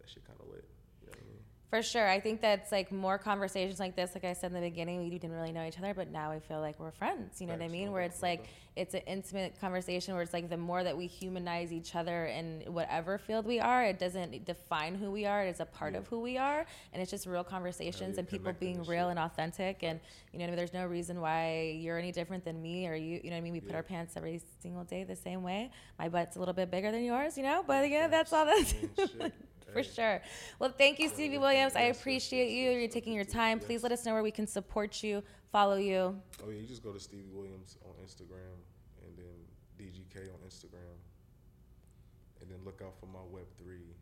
that shit kind of lit. You know what I mean? For sure. I think that's like more conversations like this. Like I said in the beginning, we didn't really know each other, but now I feel like we're friends. You know what I mean? Where it's like it's an intimate conversation where it's like the more that we humanize each other in whatever field we are, it doesn't define who we are. It's a part of who we are, and it's just real conversations yeah, and people being real and authentic. And you know, what I mean? there's no reason why you're any different than me or you. You know what I mean? We put Yeah. our pants every single day the same way. My butt's a little bit bigger than yours, you know, but yeah, that's all that's. I mean, shit. For sure. Well, thank you, Stevie Williams. I appreciate you. You're taking your time. Please let us know where we can support you, follow you. Oh yeah, you just go to Stevie Williams on Instagram and then DGK on Instagram, and then look out for my Web three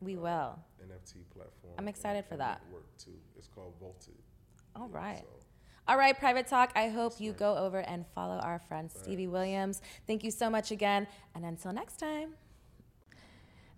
We uh, will. NFT platform. I'm excited for and that. Work too. It's called Vaulted. All Yeah, right. so- All right, Private Talk. I hope you go over and follow our friend Stevie Williams. Thank you so much again. And until next time.